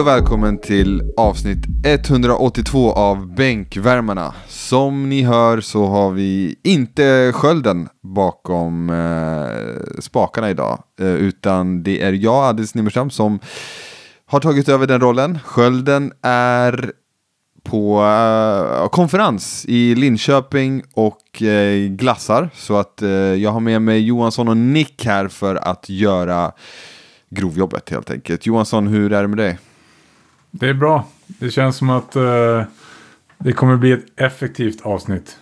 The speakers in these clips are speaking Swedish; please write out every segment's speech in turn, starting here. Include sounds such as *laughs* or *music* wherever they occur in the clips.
Hej och välkommen till avsnitt 182 av Bänkvärmarna. Som ni hör så har vi inte skölden bakom eh, spakarna idag. Eh, utan det är jag, Adis Nimmerstam, som har tagit över den rollen. Skölden är på eh, konferens i Linköping och eh, glassar. Så att eh, jag har med mig Johansson och Nick här för att göra grovjobbet helt enkelt. Johansson, hur är det med dig? Det är bra. Det känns som att eh, det kommer bli ett effektivt avsnitt.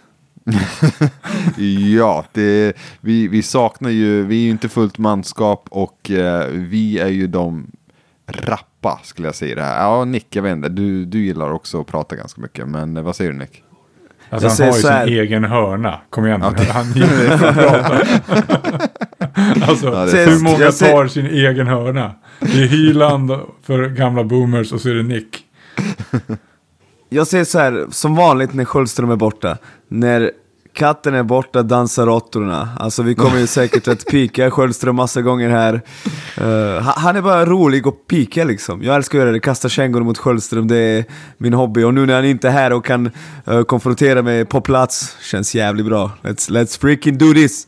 *laughs* ja, det, vi, vi saknar ju, vi är ju inte fullt manskap och eh, vi är ju de rappa skulle jag säga det här. Ja, Nick, jag vet inte, du, du gillar också att prata ganska mycket, men eh, vad säger du Nick? Alltså, han har ju sin egen hörna. Kom igen, okay. han gillar att prata. alltså, ja, hur många tar sin egen hörna? Det är Hyland för gamla boomers och så är det Nick. Jag ser så här, som vanligt när Sköldström är borta. När katten är borta dansar råttorna. Alltså vi kommer ju säkert att pika Sköldström massa gånger här. Uh, han är bara rolig och pika liksom. Jag älskar att göra det, kasta kängor mot Sköldström, det är min hobby. Och nu när han inte är här och kan uh, konfrontera mig på plats, känns jävligt bra. Let's, let's freaking do this!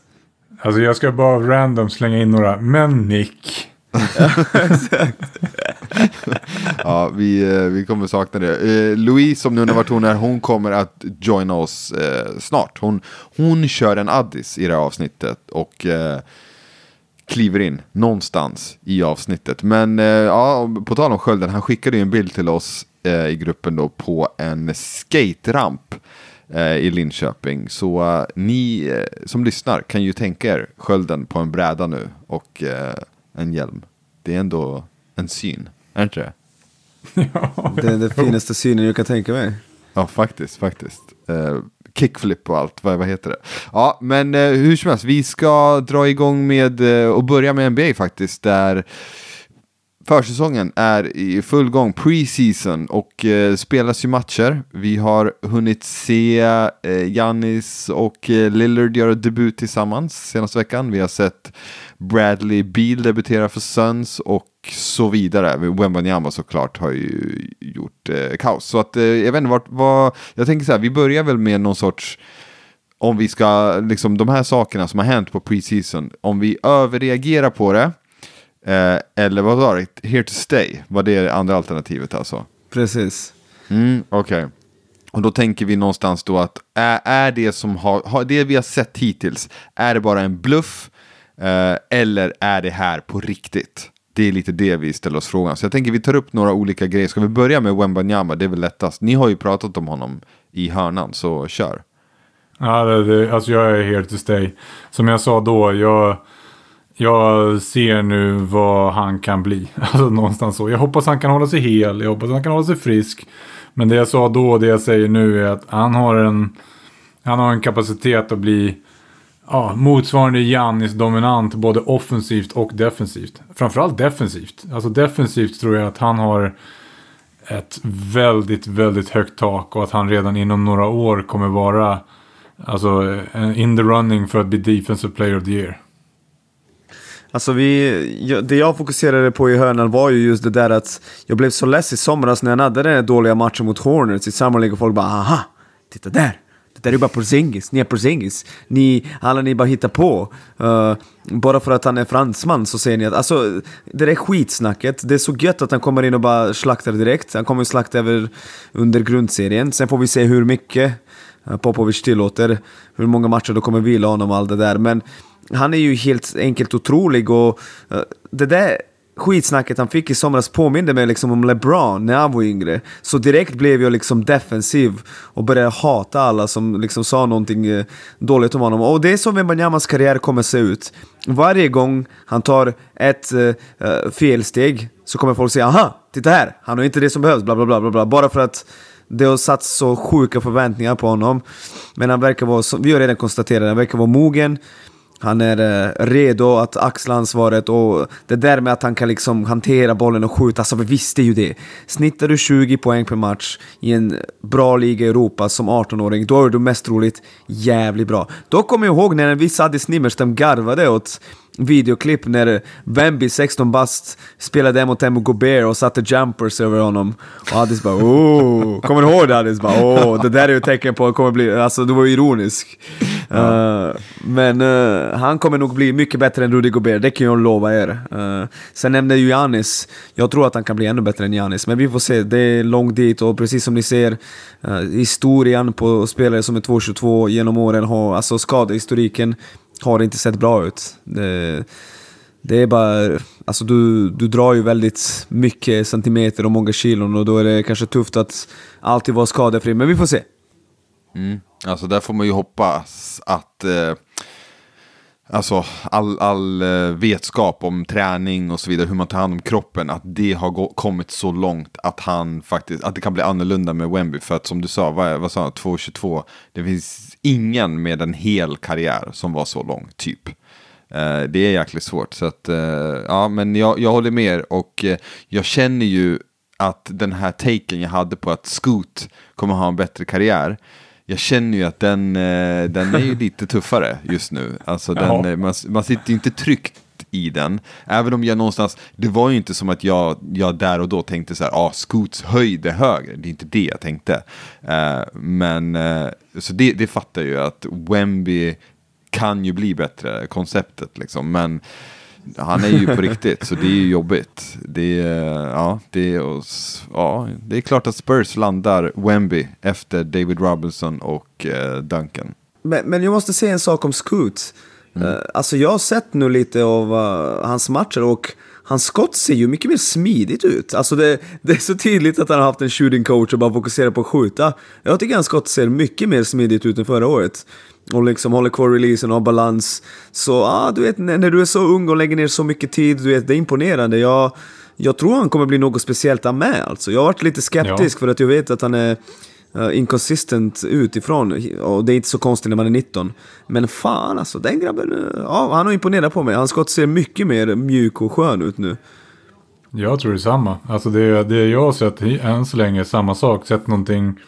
Alltså jag ska bara random slänga in några, men Nick ja, vi, eh, vi kommer sakna det. Eh, Louise, som nu undrar vart hon är, hon kommer att joina oss eh, snart. Hon, hon kör en addis i det här avsnittet och eh, kliver in någonstans i avsnittet. Men eh, ja, på tal om skölden, han skickade ju en bild till oss eh, i gruppen då på en skateramp eh, i Linköping. Så eh, ni som lyssnar kan ju tänka er skölden på en bräda nu och en hjälm. Det är ändå en syn, är det inte det? ja, det är den finaste synen jag kan tänka mig. Ja, faktiskt, faktiskt. Uh, kickflip och allt, vad, vad heter det? Ja, men uh, hur som helst, vi ska dra igång med uh, och börja med NBA faktiskt, där försäsongen är i full gång, preseason, och eh, spelas ju matcher. Vi har hunnit se eh, Giannis och eh, Lillard göra debut tillsammans senaste veckan. Vi har sett Bradley Beal debutera för Suns och så vidare. Wembanyama såklart har ju gjort eh, kaos. Så att eh, jag vet inte vart, vad, jag tänker så här, vi börjar väl med någon sorts om vi ska, liksom de här sakerna som har hänt på preseason, om vi överreagerar på det, Eh, eller vad var det? Here to stay var det andra alternativet alltså? Precis. Mm, Okej. Okay. Och då tänker vi någonstans då att är, är det som har, har, det vi har sett hittills, är det bara en bluff Eh, eller är det här på riktigt? Det är lite det vi ställer oss frågan. Så jag tänker vi tar upp några olika grejer. Ska vi börja med Wembanyama? Det är väl lättast. Ni har ju pratat om honom i hörnan, så kör. Ja, det, det, alltså jag är here to stay. Som jag sa då, jag jag ser nu vad han kan bli. *laughs* Alltså någonstans så. Jag hoppas han kan hålla sig hel. Jag hoppas han kan hålla sig frisk. Men det jag sa då och det jag säger nu är att han har en, han har en kapacitet att bli ja, motsvarande Jannis dominant både offensivt och defensivt. Framförallt defensivt. Alltså defensivt tror jag att han har ett väldigt, väldigt högt tak och att han redan inom några år kommer vara alltså, eh, in the running för att bli defensive player of the year. Alltså vi, det jag fokuserade på i hörnan var ju just det där att jag blev så less i somras när jag hade den dåliga matchen mot Hornets i Summer League och folk bara aha, titta där! Det där är bara Porzingis, ni är Porzingis. Ni, alla ni bara hittar på. Uh, bara för att han är fransman så säger ni att, alltså det där skitsnacket, det är så gött att han kommer in och bara slaktar direkt. Han kommer slakta över under grundserien, sen får vi se hur mycket eh, Popovic tillåter, hur många matcher då kommer vila honom och allt det där. Men han är ju helt enkelt otrolig och uh, det där skitsnacket han fick i somras påminde mig liksom om LeBron när han var yngre. Så direkt blev jag liksom defensiv och började hata alla som liksom sa någonting eh, dåligt om honom. Och det är så Wembanyamas karriär kommer se ut. Varje gång han tar ett uh, felsteg så kommer folk säga aha, titta här, han har inte det som behövs, bla bla bla bla, bara för att det har satt så sjuka förväntningar på honom. Men han verkar vara, vi har redan konstaterat, han verkar vara mogen. Han är eh, redo att axla ansvaret och det där med att han kan liksom hantera bollen och skjuta, alltså vi visste ju det. Snittar du 20 poäng per match i en bra liga i Europa som 18-åring, då är du mest troligt jävligt bra. Då kommer jag ihåg när en viss Addis Nimmerstam garvade åt videoklipp när Wemby, 16 bast, spelade mot Temo Gobert och satte jumpers över honom. Och Addis bara oh, kommer du ihåg det Addis? Bara, oh, det där är ju ett tecken på att det kommer bli, alltså du var ju ironisk. Uh, men uh, han kommer nog bli mycket bättre än Rudy Gobert, det kan jag lova er. Uh, sen nämnde ju Janis, jag tror att han kan bli ännu bättre än Janis, men vi får se, det är långt dit och precis som ni ser, historien på spelare som är 2,22 genom åren har, alltså skadehistoriken har inte sett bra ut. Det, det är bara, alltså du, du drar ju väldigt mycket centimeter och många kilon och då är det kanske tufft att alltid vara skadefri, men vi får se. Mm. Alltså där får man ju hoppas att eh, alltså, all, all eh, vetskap om träning och så vidare, hur man tar hand om kroppen, att det har kommit så långt att han faktiskt, att det kan bli annorlunda med Wemby. För att som du sa, vad, vad sa han, 2,22, det finns ingen med en hel karriär som var så lång, typ. Eh, det är jäkligt svårt, så att, eh, ja, men jag, jag håller med er. och eh, jag känner ju att den här taken jag hade på att Scoot kommer ha en bättre karriär, jag känner ju att den, eh, den är ju *laughs* lite tuffare just nu. Alltså den, eh, man, man sitter ju inte tryggt i den. Även om jag någonstans, det var ju inte som att jag, jag där och då tänkte så här, ah, Scoots höjd är högre. Det är inte det jag tänkte. Uh, men, uh, så det, det fattar ju att Wemby kan ju bli bättre, konceptet liksom. Men han är ju på riktigt, så det är ju jobbigt. Det är, ja, det är, ja, det är klart att Spurs landar Wemby efter David Robinson och eh, Duncan. Men, men jag måste säga en sak om Scoot. Mm. Uh, alltså jag har sett nu lite av uh, hans matcher och hans skott ser ju mycket mer smidigt ut. Alltså det, det, är så tydligt att han har haft en shooting coach och bara fokuserar på att skjuta. Jag tycker hans skott ser mycket mer smidigt ut än förra året och liksom håller kvar releasen och har balans. Så ah, du vet, när du är så ung och lägger ner så mycket tid, du vet, det är imponerande. Jag, jag tror han kommer bli något speciellt av med alltså. Jag har varit lite skeptisk ja. för att jag vet att han är uh, inconsistent utifrån. Och det är inte så konstigt när man är 19. Men fan alltså, den grabben, uh, ja, han har imponerat på mig. Hans skott ser mycket mer mjuk och skön ut nu. Jag tror detsamma. Alltså det, det jag har sett än så länge är samma sak. Sett någonting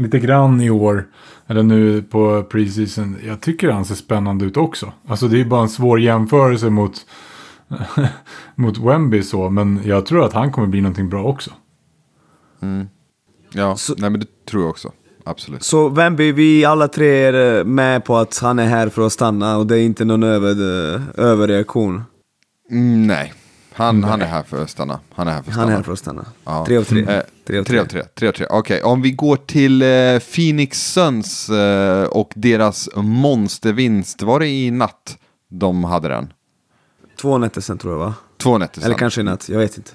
lite grann i år eller nu på preseason, jag tycker han ser spännande ut också. Alltså det är bara en svår jämförelse mot, *laughs* mot Wemby så, men jag tror att han kommer bli någonting bra också. Mm. Ja, så, nej men det tror jag också. Absolut. Så Wemby, vi alla tre är eh, med på att han är här för att stanna och det är inte någon över, eh, överreaktion? Mm, nej, han, han är här för att stanna. Han är här för att stanna. Han är här för att stanna. Ja. Tre av tre. Eh, tre av tre. Tre av tre. tre, av tre. Okej, okay. om vi går till eh, Phoenix Suns eh, och deras monstervinst. Var det i natt de hade den? Två nätter sen tror jag va? Två nätter sen. Eller kanske i natt, jag vet inte.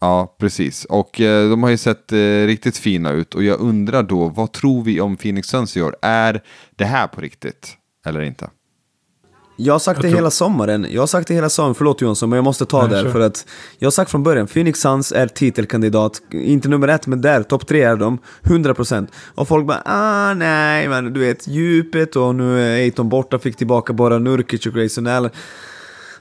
Ja, precis. Och eh, de har ju sett eh, riktigt fina ut. Och jag undrar då, vad tror vi om Phoenix Suns i år? Är det här på riktigt? Eller inte? Jag har sagt jag det tror... hela sommaren, jag har sagt det hela sommaren, förlåt Jonsson men jag måste ta det för att Jag har sagt från början, Phoenix Suns är titelkandidat, inte nummer ett men där, topp tre är de, 100% Och folk bara ah nej men du vet djupet och nu är Aiton borta, fick tillbaka bara Nurkic och Grayson Allen.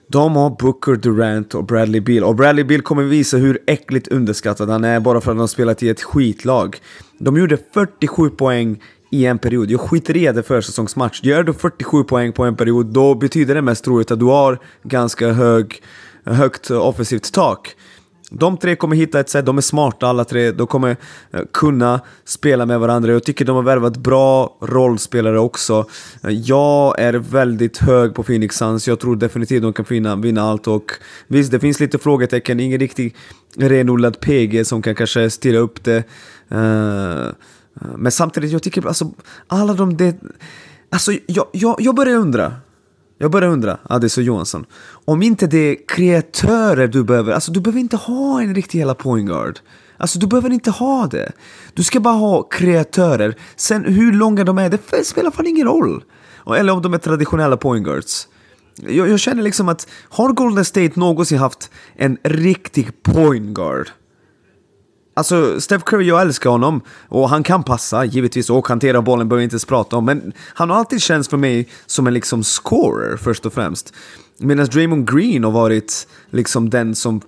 De har Booker, Durant och Bradley Beal. Och Bradley Beal kommer visa hur äckligt underskattad han är bara för att de har spelat i ett skitlag. De gjorde 47 poäng i en period. Jag skiter i det försäsongsmatch. Gör du 47 poäng på en period, då betyder det mest troligt att du har ganska hög, högt offensivt tak. De tre kommer hitta ett sätt, de är smarta alla tre, de kommer eh, kunna spela med varandra. Jag tycker de har värvat bra rollspelare också. Jag är väldigt hög på Phoenix Suns, jag tror definitivt de kan vinna, vinna allt och visst, det finns lite frågetecken, ingen riktig renodlad PG som kan kanske styra upp det. Uh, Eh, men samtidigt, jag tycker alltså, alla de... Det, alltså, jag, jag, jag börjar undra. Jag börjar undra, Adis och Johansson. Om inte det är kreatörer du behöver, alltså du behöver inte ha en riktig hela point guard. Alltså du behöver inte ha det. Du ska bara ha kreatörer. Sen hur långa de är, det spelar fan ingen roll. Eller om de är traditionella point guards. Jag, jag känner liksom att, har Golden State någonsin haft en riktig point guard? Alltså, Steph Curry, jag älskar honom. Och han kan passa, givetvis, och hantera bollen behöver vi inte ens prata om. Men han har alltid känts för mig som en liksom scorer, först och främst. Medan Draymond Green har varit liksom den som,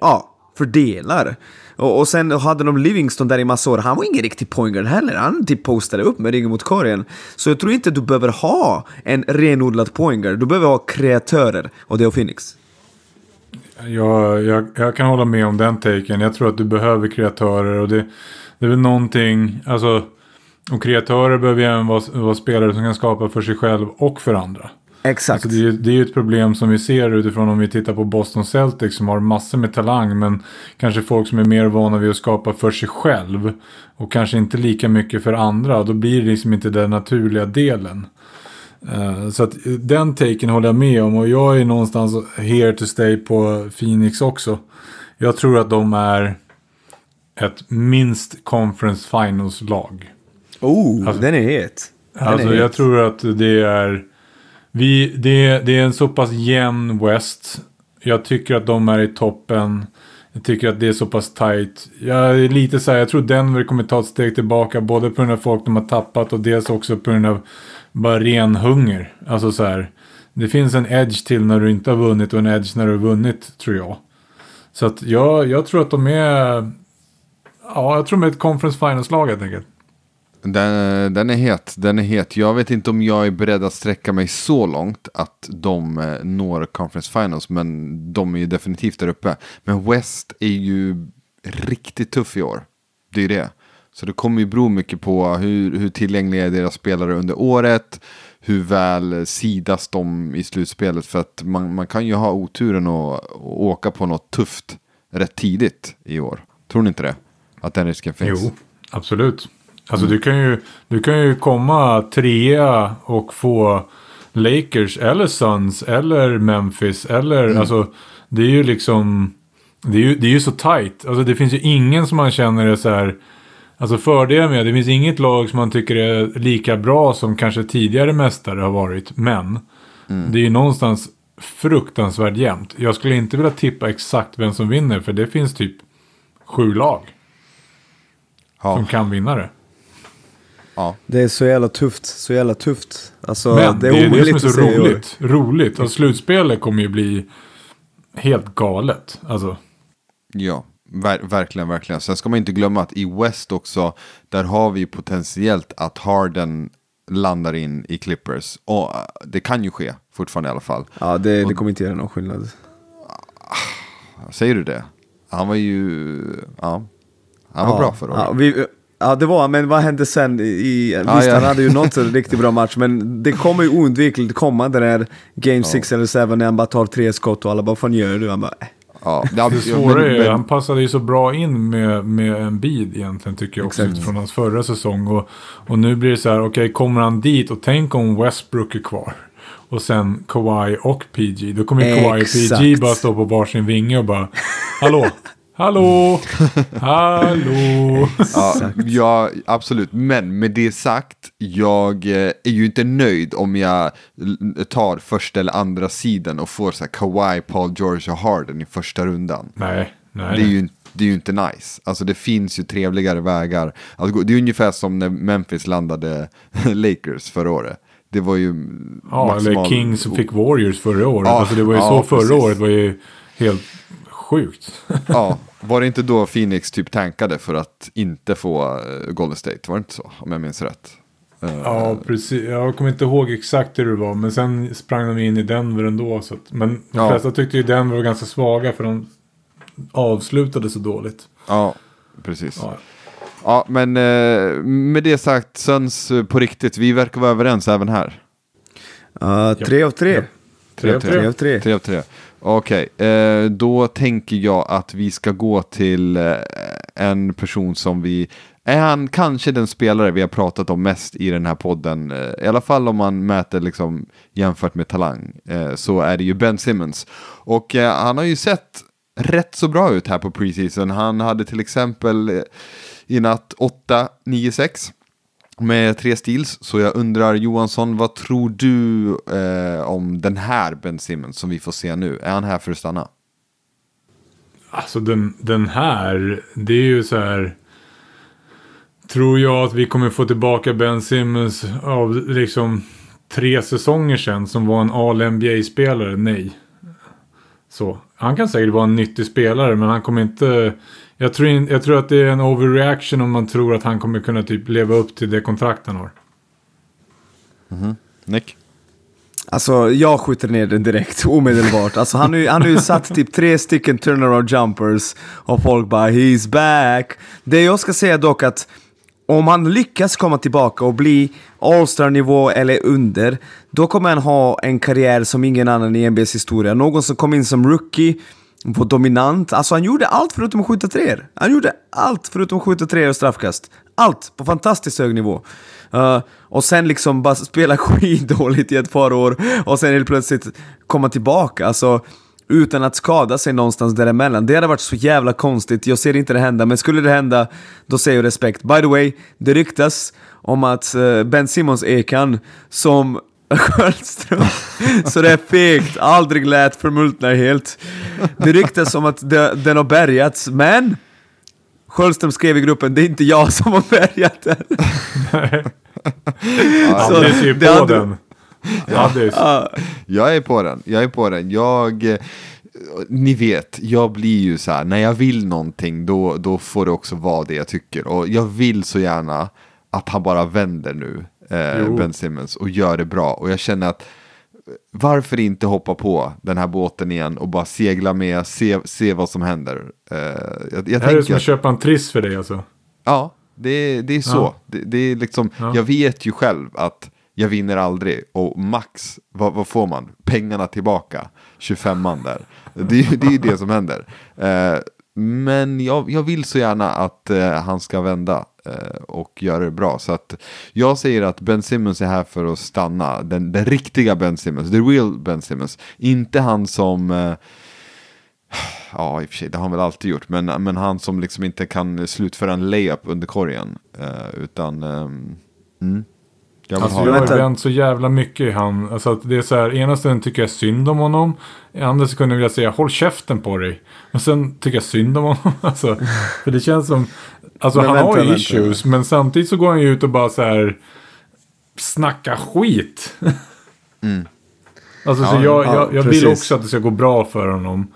ja, fördelar. Och, och sen hade de Livingston där i massa år. Han var ingen riktig pointguard heller. Han typ postade upp med ryggen mot korgen. Så jag tror inte du behöver ha en renodlad pointguard. Du behöver ha kreatörer. Och det är Phoenix. Jag, jag, jag kan hålla med om den taken. Jag tror att du behöver kreatörer. Och det, det är väl någonting, alltså. Och kreatörer behöver även vara, vara spelare som kan skapa för sig själv och för andra. Exakt. Alltså det, är, ju- det är ju ett problem som vi ser utifrån om vi tittar på Boston Celtics som har massor med talang. Men kanske folk som är mer vana vid att skapa för sig själv. Och kanske inte lika mycket för andra. Då blir det liksom inte den naturliga delen. Eh, så att eh, den taken håller jag med om. Och jag är någonstans here to stay på Phoenix också. Jag tror att de är ett minst conference finals-lag. Oh, Alltså- den är het. Den Alltså är jag het. tror att det är... Vi, det, det är en så pass jämn West. Jag tycker att de är i toppen. Jag tycker att det är så pass tight. Jag är lite så här, jag tror Denver kommer ta ett steg tillbaka. Både på grund av folk de har tappat och dels också på grund av bara ren hunger. Alltså så här. Det finns en edge till när du inte har vunnit och en edge när du har vunnit tror jag. Så att jag, jag tror att de är... Ja, jag tror de är ett conference finals-lag helt enkelt. Den, den är het, den är het. Jag vet inte om jag är beredd att sträcka mig så långt att de eh, når Conference Finals, men de är ju definitivt där uppe. Men West är ju riktigt tuff i år. Det är ju det. Så det kommer ju bero mycket på hur, hur tillgängliga är deras spelare under året, hur väl sidas de i slutspelet. För att man, man kan ju ha oturen att, att åka på något tufft rätt tidigt i år. Tror ni inte det? Att den risken finns? Jo, absolut. Alltså du, kan ju, du kan ju komma trea och få Lakers eller Suns eller Memphis eller alltså det är ju liksom det är ju, det är ju så tight. Alltså det finns ju ingen som man känner är så här Alltså fördelen med det finns inget lag som man tycker är lika bra som kanske tidigare mästare har varit. Men det är ju någonstans fruktansvärt jämnt. Jag skulle inte vilja tippa exakt vem som vinner för det finns typ sju lag Ja. som kan vinna det. ja. Det är så jävla tufft. Så jävla tufft. Alltså, Men det är det som är så att säga i år. roligt. Roligt. Och slutspelet kommer ju bli helt galet. Alltså, Ja, ver verkligen, verkligen. Sen ska man inte glömma att i West också, där har vi potentiellt att Harden landar in i Clippers. Och eh, det kan ju ske fortfarande i alla fall. Ja, det, det kommer inte göra någon skillnad. Säger du det? Han var ju, ja, han var ja, bra förra året. ja, vi, ja, det var men vad hände sen? I, Ja, visst, ja. han hade ju en riktigt bra match, men det kommer ju oundvikligt komma den där Game 6 eller 7 när han bara tar tre skott och alla bara, vad fan gör du? Han bara, äh. Ja, det ja, svåra är, men- han passade ju så bra in med, med en bid egentligen tycker jag också Exakt. utifrån hans förra säsong. Och, och nu blir det så här, okej kommer han dit och tänk om Westbrook är kvar. Och sen Kawhi och PG. Då kommer Kawhi och. PG bara stå på varsin vinge och bara Hallå! Hallå! *laughs* Hallå! Ja, ja, absolut. Men med det sagt, jag eh, är ju inte nöjd om jag tar första eller andra sidan och får så här Kawhi, Paul George och Harden i första rundan. Nej, nej. Det är, ju, det är ju inte nice. Alltså det finns ju trevligare vägar. Alltså, det är ungefär som när Memphis landade *laughs* Lakers förra året. Det var ju Ja, eller maximal- Kings som fick Warriors förra året. Ja, alltså det var ju ja, så förra precis. året. var ju helt sjukt. Ja, *laughs* var det inte då Phoenix typ tankade för att inte få eh, Golden State? Var det inte så? Om jag minns rätt. Eh, ja, precis. Jag kommer inte ihåg exakt hur det var. Men sen sprang de in i Denver ändå. Så att, men de Ja. flesta tyckte ju Denver var ganska svaga. För de avslutade så dåligt. Ja, precis. Ja. Ja. men eh, med det sagt, Suns på riktigt, vi verkar vara överens även här. Uh, tre av tre. Ja. Tre av Tre tre. av tre. Tre av tre. Okej, eh, då tänker jag att vi ska gå till eh, en person som vi... Är han kanske den spelare vi har pratat om mest i den här podden? Eh, I alla fall om man mäter liksom jämfört med talang. Eh, så är det ju Ben Simmons. Och eh, han har ju sett rätt så bra ut här på preseason. Han hade till exempel eh, i natt 8-9-6 med tre stils, Så jag undrar Johansson, vad tror du eh, om den här Ben Simmons som vi får se nu? Är han här för att stanna? Alltså den, den här. Det är ju så här. Tror jag att vi kommer få tillbaka Ben Simmons av liksom tre säsonger sedan som var en All-NBA-spelare? Nej. Så. Han kan säkert vara en nyttig spelare men han kommer inte... Jag tror, in, jag tror att det är en overreaction om man tror att han kommer kunna typ leva upp till det kontrakt han har. Nick? Alltså jag skjuter ner den direkt, *laughs* omedelbart. Alltså han har ju, han har ju satt typ tre stycken turnaround jumpers och folk bara “He's back”. Det jag ska säga dock att om han lyckas komma tillbaka och bli All-star nivå eller under, då kommer han ha en karriär som ingen annan i NBAs historia. Någon som kom in som rookie, var dominant. Alltså han gjorde allt förutom att skjuta treor. Han gjorde allt förutom att skjuta treor och straffkast. Allt på fantastiskt hög nivå. Uh, och sen liksom bara spela *laughs* skitdåligt i ett par år och sen helt plötsligt komma tillbaka. Alltså, utan att skada sig någonstans däremellan. Det hade varit så jävla konstigt, jag ser inte det hända, men skulle det hända, då säger jag respekt. By the way, det ryktas om att uh, Ben Simmons Ekan, som Sköldström, så det är fegt, aldrig lät förmultna helt. Det ryktas om att det, den har bärgats, men Sköldström skrev i gruppen, det är inte jag som har bärgat den. Så Addis är ju det på hade- den. Addis. Jag är på den, jag är på den. Jag, eh, ni vet, jag blir ju så här, när jag vill någonting då, då får det också vara det jag tycker. Och jag vill så gärna att han bara vänder nu, eh. Ben Simmons, och gör det bra. Och jag känner att varför inte hoppa på den här båten igen och bara segla med, se, se vad som händer. Eh, jag, jag Det här är som att köpa en triss för dig alltså. Ja, det, det är så. Ja. Det, det är liksom, Ja. Jag vet ju själv att jag vinner aldrig. Och max, vad, vad får man? Pengarna tillbaka. 25 man där. Det, är- det är ju det som händer. Eh, men jag, jag vill så gärna att eh, han ska vända Eh, och göra det bra. Så att jag säger att Ben Simmons är här för att stanna. Den, den riktiga Ben Simmons, the real Ben Simmons. Inte han som... Eh, *sighs* Ja, i och för sig, det har han väl alltid gjort. Men, men han som liksom inte kan slutföra en layup under korgen. Eh, utan, eh, mm. Jag Alltså jag har Vänta. vänt så jävla mycket i han. Alltså att det är så här, ena stunden tycker jag synd om honom. I andra sekunden vill jag säga håll käften på dig. Och sen tycker jag synd om honom. *laughs* Alltså, för det känns som, alltså Men han vänta, har ju vänta. issues. Men samtidigt så går han ju ut och bara så här snackar skit. *laughs* Alltså så Ja, jag, ja, jag, jag vill också att det ska gå bra för honom.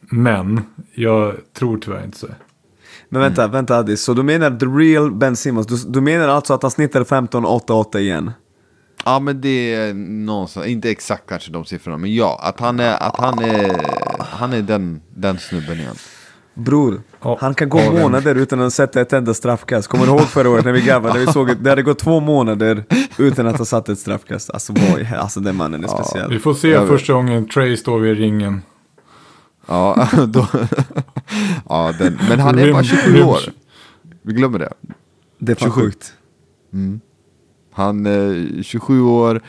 Men jag tror tyvärr inte så. Men vänta, vänta Addis, så du menar the real Ben Simmons? Du, du menar alltså att han snittar 15-8-8 igen? Ja, men det är någonstans, inte exakt kanske de siffrorna, men ja, att han är, att han är, han är den, den snubben igen. Bror, Ja, han kan gå den- månader utan att sätta ett enda straffkast. Kommer du ihåg förra året när vi garvade? När vi såg att det hade gått två månader utan att ha satt ett straffkast. Alltså, i- alltså den mannen är speciell. Vi får se första gången Trey står vid ringen. Ja, *laughs* då, *laughs* ja den, men han är bara 27 år. Vi glömmer det. Det är fan 27. sjukt. Han är 27 år,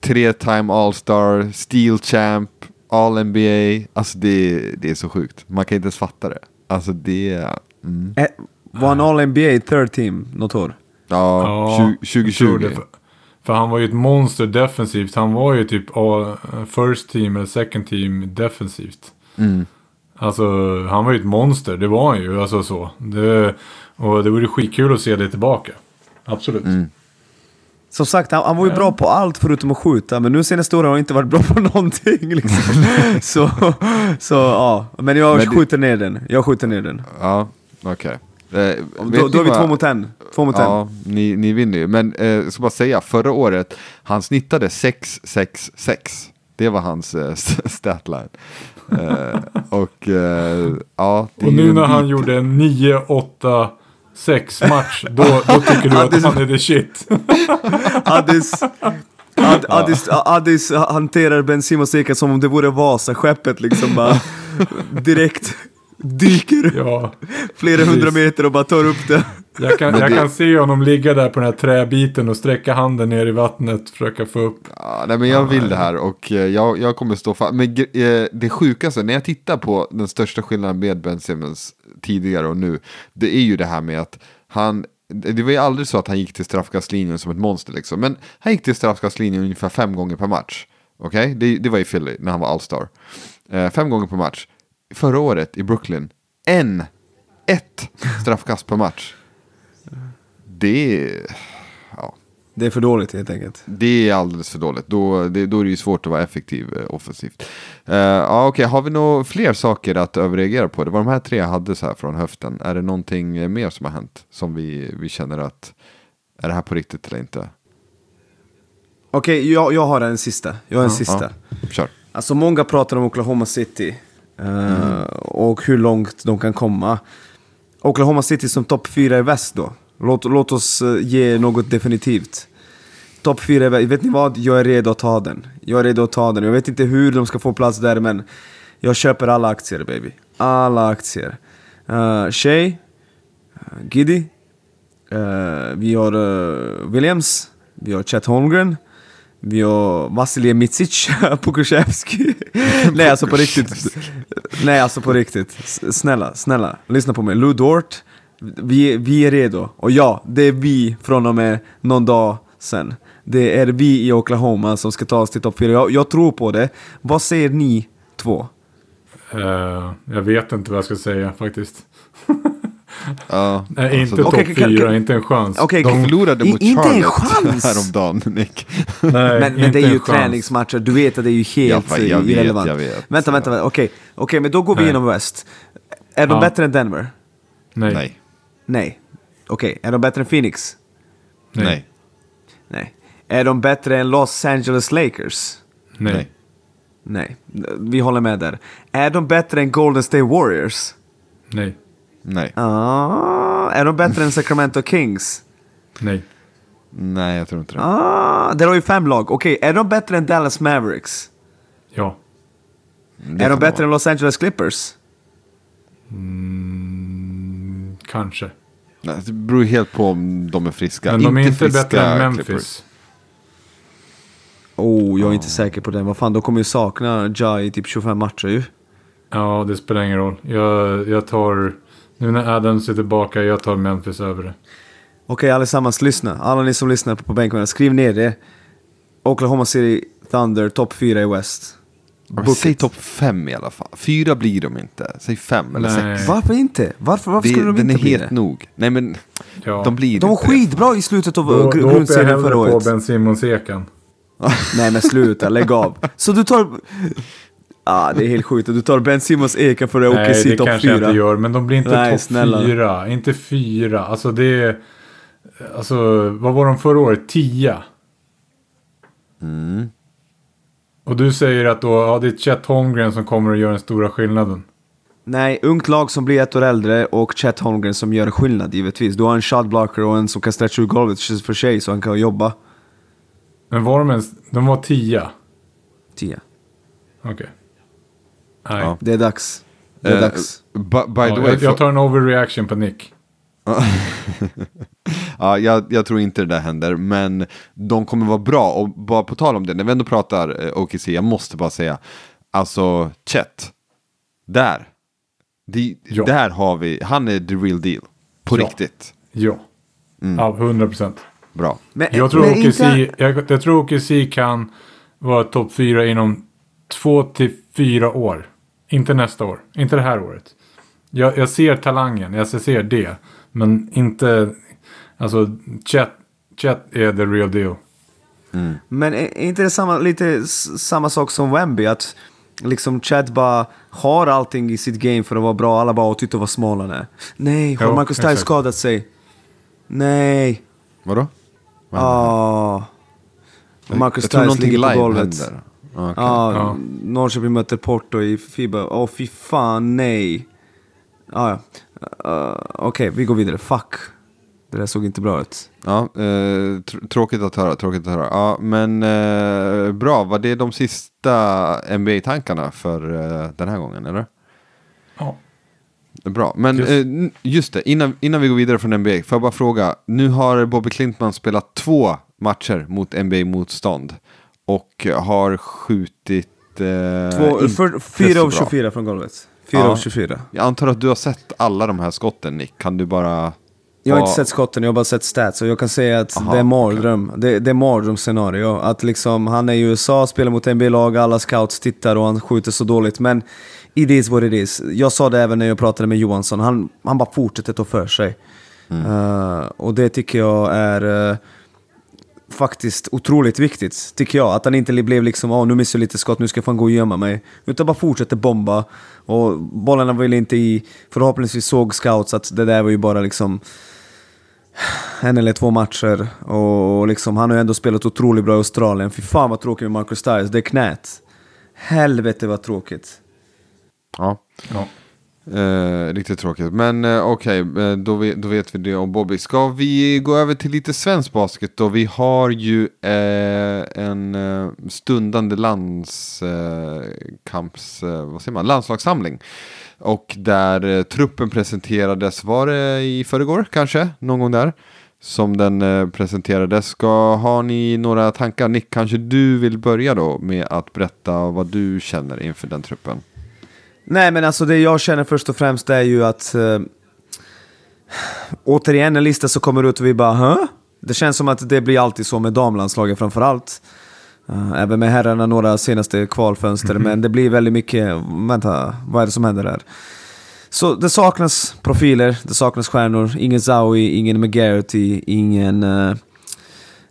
tre time all-star, steel champ, all NBA. Alltså det, det är så sjukt. Man kan inte ens fatta det. Alltså det. Mm. Eh, Var han All-NBA third team något år? Ja, Ja, tju- jag tror 2020. det. För, för han var ju ett monster defensivt. Han var ju typ all, first team eller second team defensivt. Mm. Alltså han var ju ett monster, det var han ju. Alltså så. Det, och det vore skitkul att se det tillbaka. Absolut. Mm. Som sagt, han, han var ju bra på allt förutom att skjuta, men nu senaste åren har han inte varit bra på *laughs* någonting. Liksom. *laughs* så, så ja, men jag Men skjuter ner den. Jag skjuter ner den. Ja, okej. Eh, vet Då, då är vi vad- två mot en. Två mot en. Ja, ni, ni vinner ju. Men eh, jag ska bara säga, förra året, han snittade 6-6-6. Det var hans eh, *laughs* statline. Eh, och eh, ja, Och nu när han gjorde en 9-8 6 match, då, då tycker du att han är the shit. *laughs* Addis, Ad, Addis, Addis hanterar Ben Simons som om det vore Vasaskeppet liksom bara direkt dyker Ja, flera hundra meter och bara tar upp det. jag kan, jag kan se honom ligga där på den här träbiten och sträcka handen ner i vattnet, försöka få upp. Ja, nej, men jag vill det här och eh, jag, jag kommer stå fast. Men eh, det sjukaste, när jag tittar på den största skillnaden med Ben Simmons tidigare och nu, det är ju det här med att han, det var ju aldrig så att han gick till straffkastlinjen som ett monster liksom, men han gick till straffkastlinjen ungefär fem gånger per match. Okej, det, det var i Philly när han var All-star. Eh, fem gånger per match. Förra året i Brooklyn, en, ett straffkast per match. Det är, ja, Det är för dåligt helt enkelt. Det är alldeles för dåligt. Då, det, då är det ju svårt att vara effektiv eh, offensivt. Uh, ja, okej. Har vi några fler saker att överreagera på? Det var de här tre jag hade så här från höften. Är det någonting eh, mer som har hänt som vi, vi känner att är det här på riktigt eller inte? Okej, jag, jag har en sista. Jag har en Ja, sista. ja. Kör. Alltså många pratar om Oklahoma City. Mm. Och hur långt de kan komma. Oklahoma City som topp fyra i väst då. Låt, låt oss eh, ge något definitivt. Topp fyra i väst. Vet ni vad? Jag är redo att ta den. Jag är redo att ta den. Jag vet inte hur de ska få plats där men jag köper alla aktier baby. Alla aktier. Uh, Shea, Giddy, uh, vi har uh, Williams, vi har Chet Holmgren, vi har Vasilij Mitsic, *laughs* Pukushevski. *laughs* Nej alltså på riktigt. Nej alltså på riktigt. Snälla, snälla. Lyssna på mig. Lou Dort. Vi, vi är redo. Och ja, det är vi från och med någon dag sen. Det är vi i Oklahoma som ska ta oss till topp 4. Jag, jag tror på det. Vad säger ni två? Eh, jag vet inte vad jag ska säga faktiskt. *laughs* Ja, Nej, inte alltså, topp fyra, inte en chans. Okej, de kan- förlorade mot inte en Charlotte chans! häromdagen, Nick. Nej, Men, men inte det är ju en chans. träningsmatcher, du vet att det är ju helt Ja, fan, jag vet, irrelevant. jag vet. Vänta, vänta, vänta. okej. Okej, men då går vi Nej. igenom West. Är de Ja. bättre än Denver? Nej. Nej. Nej, Nej. Okej, är de bättre än Phoenix? nej, Nej. Är de bättre än Los Angeles Lakers? Nej. nej. Nej, vi håller med där. Är de bättre än Golden State Warriors? Nej. Nej, Ah, är de bättre än *laughs* Sacramento Kings? Nej. nej, jag tror inte det. Ah, där har ju fem lag. Okej, är de bättre än Dallas Mavericks? Ja. Det är får de bättre vara. än Los Angeles Clippers? Mm, kanske. Nej, Det beror helt på om de är friska. Men de är inte bättre än Clippers. Memphis. Oh, jag är inte säker på den. Vad fan, de kommer ju sakna Ja i typ 25 matcher ju. Ja, det spelar ingen roll. Jag, jag tar... Nu när Adams är tillbaka, jag tar Memphis över det. Okej, allesammans lyssna. Alla ni som lyssnar på bänken, skriv ner det. Oklahoma City Thunder, topp 4 i West. Ja, Säg topp fem i alla fall. Fyra blir de inte. Säg fem eller Nej. sex. Varför inte? Varför, varför Det, skulle de den är inte bli det? nog. Nej men, Ja. de blir De var skitbra i slutet av Då, då gr- hoppar jag grundserien hellre förra på året. Ben Simmons-ekan. *laughs* Nej men sluta, lägg av. Så du tar... Ah, det är helt sjukt. Du tar Ben Simmons eka för Nej, OKC det topp kanske jag inte 4. gör. Men de blir inte Nej, topp fyra. Inte fyra. Alltså det är... Alltså, vad var de förra året? Tia. Mm. Och du säger att då, ja, det är Chet Holmgren som kommer att göra den stora skillnaden. Nej, ungt lag som blir ett år äldre och Chet Holmgren som gör skillnad givetvis. Du har en shotblocker och en som kan stretcha ur golvet för sig så han kan jobba. Men var de ens... De var tia. 10. Okej. Nej. Ja. Det är dags. Det är Eh, dags. by, by Ja, the way, jag, jag tar en overreaction på Nick. *laughs* ja, jag, jag tror inte det där händer, men de kommer vara bra. Och bara på tal om det, när vi ändå pratar eh, OKC, jag måste bara säga, alltså Chet, där, det, Ja. där har vi, han är the real deal. På Ja. riktigt. Ja. Ja, 100 procent. Bra. Men, Jag tror men OKC, inte- jag, jag tror OKC kan vara topp fyra inom två till fyra år. Inte nästa år. Inte det här året. Jag, jag ser talangen, jag ser det. Men inte... Alltså, Chet, Chet är the real deal. Men är inte det samma, lite samma sak som Wemby? Att liksom Chad bara har allting i sitt game för att vara bra. Alla bara "Åh, titta vad smal han är. Nej, har Jo, Marcus Stiles skadat sig? Nej. Vadå? Ah. Och Marcus jag tror Stiles någonting ligger på golvet. händer. Ja, okej. Ja, Ja. Norrköping möter Porto i Fiba. Åh fy fan, nej. Ah, ja, uh, Okej, vi går vidare. Fuck. Det där såg inte bra ut. Ja, eh, tr- tråkigt att höra, tråkigt att höra. Ja, men eh, bra, var det de sista NBA-tankarna för eh, den här gången, eller? Ja. Bra, men Just. eh, just det, innan, innan vi går vidare från NBA, får jag bara fråga. Nu har Bobby Klintman spelat två matcher mot NBA-motstånd och har skjutit... Eh, Två, för, 4 av bra. 24 från golvet. 4 Ja. av 24. Jag antar att du har sett alla de här skotten, Nick. Kan du bara... Jag har inte sett skotten, jag har bara sett stats. Och jag kan säga att Aha, det är mardröm. Det, det är mardrömsscenario. Att liksom, han är i USA, spelar mot NBA-lag, alla scouts tittar och han skjuter så dåligt. Men it is what it is. Jag sa det även när jag pratade med Johansson. Han, han bara fortsätter ta för sig. Mm. Eh, och det tycker jag är... eh, faktiskt otroligt viktigt, tycker jag. Att han inte blev liksom, åh nu missar jag lite skott, nu ska jag fan gå och gömma mig. Utan bara fortsätter bomba. Och bollarna var väl inte i, förhoppningsvis såg scouts att det där var ju bara liksom en eller två matcher. Och liksom, han har ju ändå spelat otroligt bra i Australien. Fy fan vad tråkigt med Marcus Stiles, det är knät. Helvete vad tråkigt. Ja. Ja. Eh, riktigt tråkigt. Men eh, okej, eh, då, vet, då vet vi det om Bobby. Ska vi gå över till lite svensk basket då? Vi har ju eh, en eh, stundande landskamps... Eh, eh, vad säger man? Landslagssamling. Och där eh, truppen presenterades, var det i förrgår kanske? Någon gång där? Som den eh, presenterades. Ska, har ni några tankar? Nick, kanske du vill börja då med att berätta vad du känner inför den truppen? Nej men alltså det jag känner först och främst är ju att eh, Återigen en lista som kommer ut och vi bara Hö? Det känns som att det blir alltid så med damlandslaget framförallt uh, Även med herrarna några senaste kvalfönster men det blir väldigt mycket Vänta, vad är det som händer här? Så det saknas profiler, det saknas stjärnor Ingen Zawi, ingen McGarrity, ingen uh,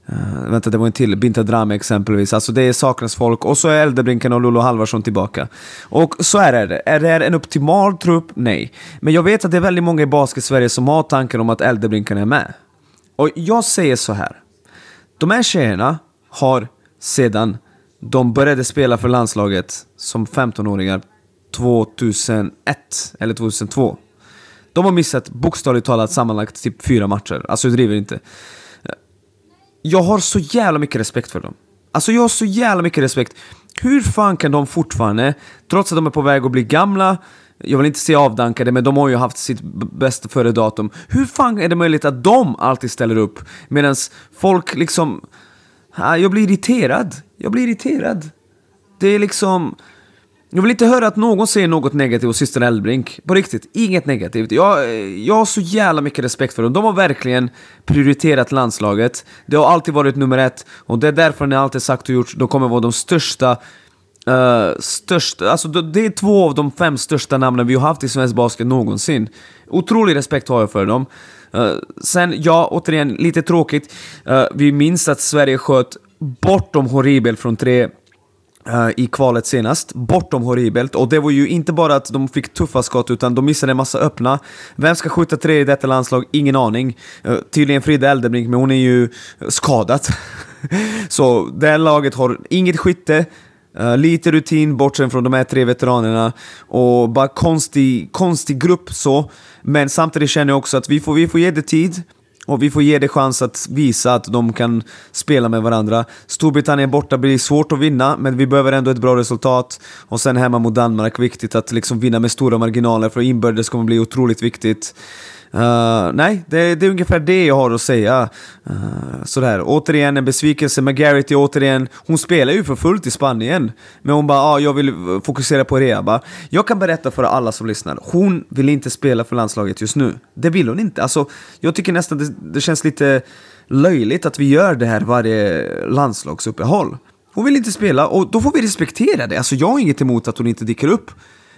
Uh, vänta, det var en till. Binta Drame exempelvis. Alltså det saknas folk. Och så är Eldebrinken och Lolo Halvarsson tillbaka. Och så är det. Är det en optimal trupp? Nej. Men jag vet att det är väldigt många i basket-Sverige som har tankar om att Eldebrinken är med. Och jag säger så här. De här tjejerna har sedan de började spela för landslaget som 15-åringar 2001 eller 2002. De har missat bokstavligt talat sammanlagt typ fyra matcher. Alltså jag driver inte. Jag har så jävla mycket respekt för dem. Alltså jag har så jävla mycket respekt. Hur fan kan de fortfarande, trots att de är på väg att bli gamla, jag vill inte säga avdankade, men de har ju haft sitt bästa före datum. Hur fan är det möjligt att de alltid ställer upp medan folk liksom... Ah, jag blir irriterad. Jag blir irriterad. Det är liksom... Jag vill inte höra att någon säger något negativt om syster Eldbrink. På riktigt, inget negativt. Jag, jag har så jävla mycket respekt för dem. De har verkligen prioriterat landslaget. Det har alltid varit nummer ett. Och det är därför ni alltid sagt och gjort, de kommer vara de största Uh, största, alltså det är två av de fem största namnen vi har haft i svensk basket någonsin. Otrolig respekt har jag för dem. Uh, sen, ja, återigen, lite tråkigt. Uh, vi minns att Sverige sköt bortom horribelt från tre Eh, i kvalet senast. Bortom horribelt. Och det var ju inte bara att de fick tuffa skott, utan de missade en massa öppna. Vem ska skjuta tre i detta landslag? Ingen aning. Uh, tydligen Frida Eldebrink, men hon är ju skadad. *laughs* Så det här laget har inget skytte, eh, lite rutin bortsett från de här tre veteranerna och bara konstig, konstig grupp så. Men samtidigt känner jag också att vi får, vi får ge det tid. Och vi får ge det chans att visa att de kan spela med varandra. Storbritannien borta blir svårt att vinna, men vi behöver ändå ett bra resultat. Och sen hemma mot Danmark, viktigt att liksom vinna med stora marginaler, för inbördes kommer bli otroligt viktigt. Uh, nej, det, det är ungefär det jag har att säga. Uh, sådär. Återigen en besvikelse. Magarity, återigen, hon spelar ju för fullt i Spanien. Men hon bara, ah, jag vill fokusera på rehab. Jag kan berätta för alla som lyssnar, hon vill inte spela för landslaget just nu. Det vill hon inte. Alltså, jag tycker nästan det, det känns lite löjligt att vi gör det här varje landslagsuppehåll. Hon vill inte spela och då får vi respektera det. Alltså jag har inget emot att hon inte dyker upp.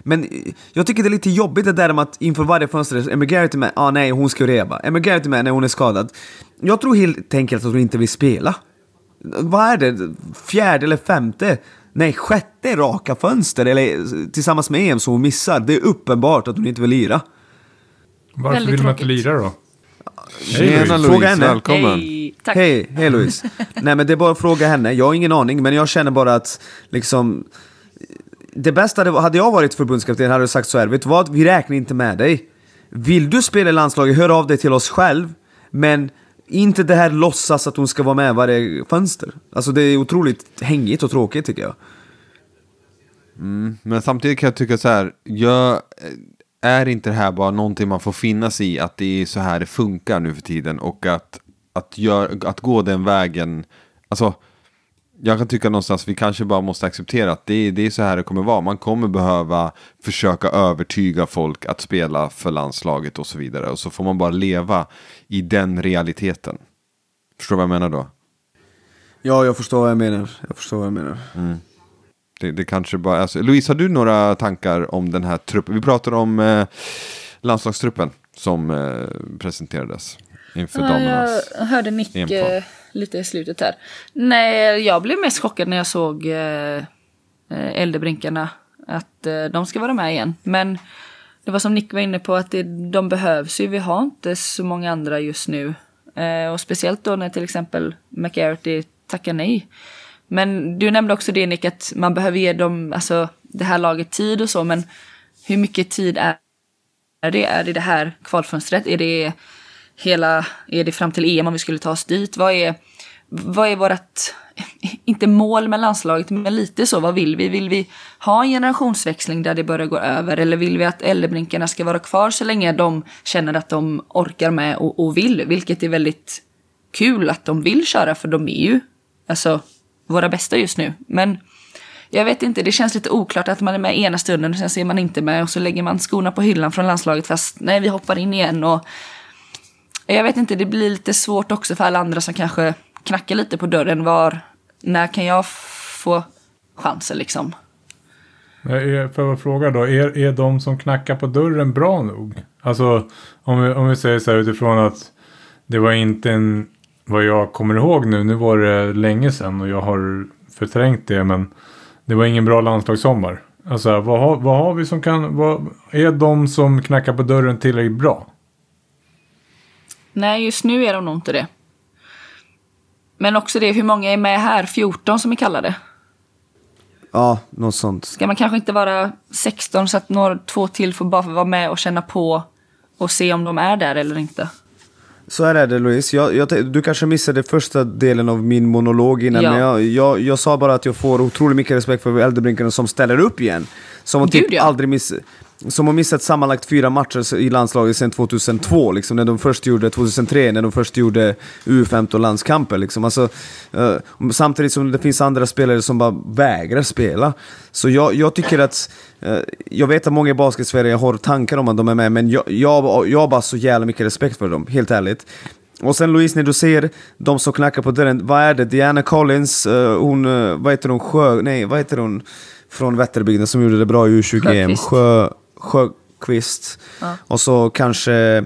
Men eh, jag tycker det är lite jobbigt det där med att inför varje fönster, är Garrett med? Ah nej, hon ska reba. Är Garrett med? Nej, hon är skadad. Jag tror helt enkelt att hon inte vill spela. Vad är det? Fjärde eller femte? Nej, sjätte raka fönster, eller tillsammans med EM som hon missar. Det är uppenbart att hon inte vill lira. Varför Väldigt vill de inte tråkigt. lira då? Tjena Fråga Louise, henne. välkommen. Hej, tack. Hej, hej Louise. *laughs* Nej men det är bara att fråga henne, jag har ingen aning, men jag känner bara att liksom det bästa, hade- hade jag varit förbundskapten hade jag sagt så här, vet du vad? Vi räknar inte med dig. Vill du spela i landslaget, hör av dig till oss själv. Men inte det här låtsas att hon ska vara med varje fönster. Alltså det är otroligt hängigt och tråkigt tycker jag. Mm, men samtidigt kan jag tycka så här, jag, eh, är inte det här bara någonting man får finna sig i, att det är så här det funkar nu för tiden och att, att, gör, att gå den vägen, alltså jag kan tycka någonstans vi kanske bara måste acceptera att det, är- det är så här det kommer vara. Man kommer behöva försöka övertyga folk att spela för landslaget och så vidare. Och så får man bara leva i den realiteten. Förstår du vad jag menar då? Ja, jag förstår vad jag menar. Jag förstår vad jag menar. Det, det kanske bara, alltså, Louise, har du några tankar om den här truppen? Vi pratar om eh, landslagstruppen som eh, presenterades inför Ja, damernas. jag hörde Nick EM-kval lite i slutet här. Nej, jag blev mest chockad när jag såg eh, eh, Äldrebrinkarna. Att eh, de ska vara med igen. Men det var som Nick var inne på att det, de behövs ju. Vi har inte så många andra just nu. Eh, och speciellt då när till exempel McArty tackar nej. Men du nämnde också det Nick, att man behöver ge dem, alltså det här laget tid och så. Men hur mycket tid är är det? Är det det här kvalfönstret? Är det hela, är det fram till EM om vi skulle ta oss dit? Vad är, vad är vårt, *laughs* inte mål med landslaget, men lite så, vad vill vi? Vill vi ha en generationsväxling där det börjar gå över? Eller vill vi att äldrebrinkarna ska vara kvar så länge de känner att de orkar med och, och vill? Vilket är väldigt kul att de vill köra, för de är ju alltså våra bästa just nu. Men jag vet inte, det känns lite oklart att man är med ena stunden och sen så är man inte med och så lägger man skorna på hyllan från landslaget fast nej, vi hoppar in igen och jag vet inte, det blir lite svårt också för alla andra som kanske knackar lite på dörren. Var, när kan jag få chansen liksom? Eh, för att fråga då, är, är de som knackar på dörren bra nog? Alltså om vi, om vi säger så här utifrån att det var inte en, vad jag kommer ihåg nu, nu var det länge sedan och jag har förträngt det, men det var ingen bra landslagssommar. Alltså vad har, vad har vi som kan, vad, är de som knackar på dörren tillräckligt bra? Nej, just nu är de nog inte det. Men också det, hur många är med här? 14 som är kallade. Ja, något sånt. Ska man kanske inte vara 16 så att några, två till får bara vara med och känna på och se om de är där eller inte? Så här är det Louise, jag, jag, du kanske missade första delen av min monolog innan, Ja. men jag, jag, jag sa bara att jag får otroligt mycket respekt för äldrebrinkarna som ställer upp igen. Som Gud, typ ja. aldrig miss, som har missat sammanlagt fyra matcher i landslaget sedan 2002, liksom, när de först gjorde, 2003, när de först gjorde U15-landskamper. Liksom. Alltså, eh, samtidigt som det finns andra spelare som bara vägrar spela. Så jag, jag tycker att, eh, jag vet att många i basket-Sverige har tankar om att de är med, men jag, jag, jag har bara så jävla mycket respekt för dem, helt ärligt. Och sen Louise, när du ser de som knackar på dörren, vad är det? Diana Collins, eh, hon, vad heter hon, Sjö, nej vad heter hon från Vätterbygden som gjorde det bra i U20-EM? Sjöqvist. Sjö, Sjöqvist. Ja. Och så kanske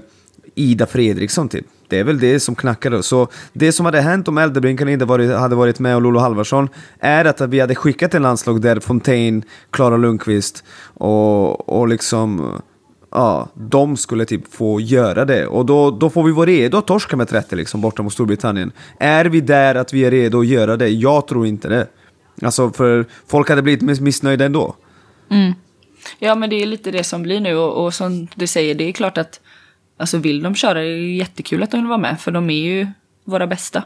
Ida Fredriksson typ. Det är väl det som knackar då. Så det som hade hänt om Äldrebrinkarna inte varit, hade varit med och Lolo Halvarsson är att vi hade skickat en landslag där Fontaine, Klara Lundqvist och, och liksom ja, de skulle typ få göra det. Och då, då får vi vara redo att torska med 30 liksom borta mot Storbritannien. Är vi där att vi är redo att göra det? Jag tror inte det. Alltså för folk hade blivit miss- missnöjda ändå. Ja, men det är lite det som blir nu och, och som du säger, det är klart att alltså vill de köra, det är ju jättekul att de vill vara med, för de är ju våra bästa.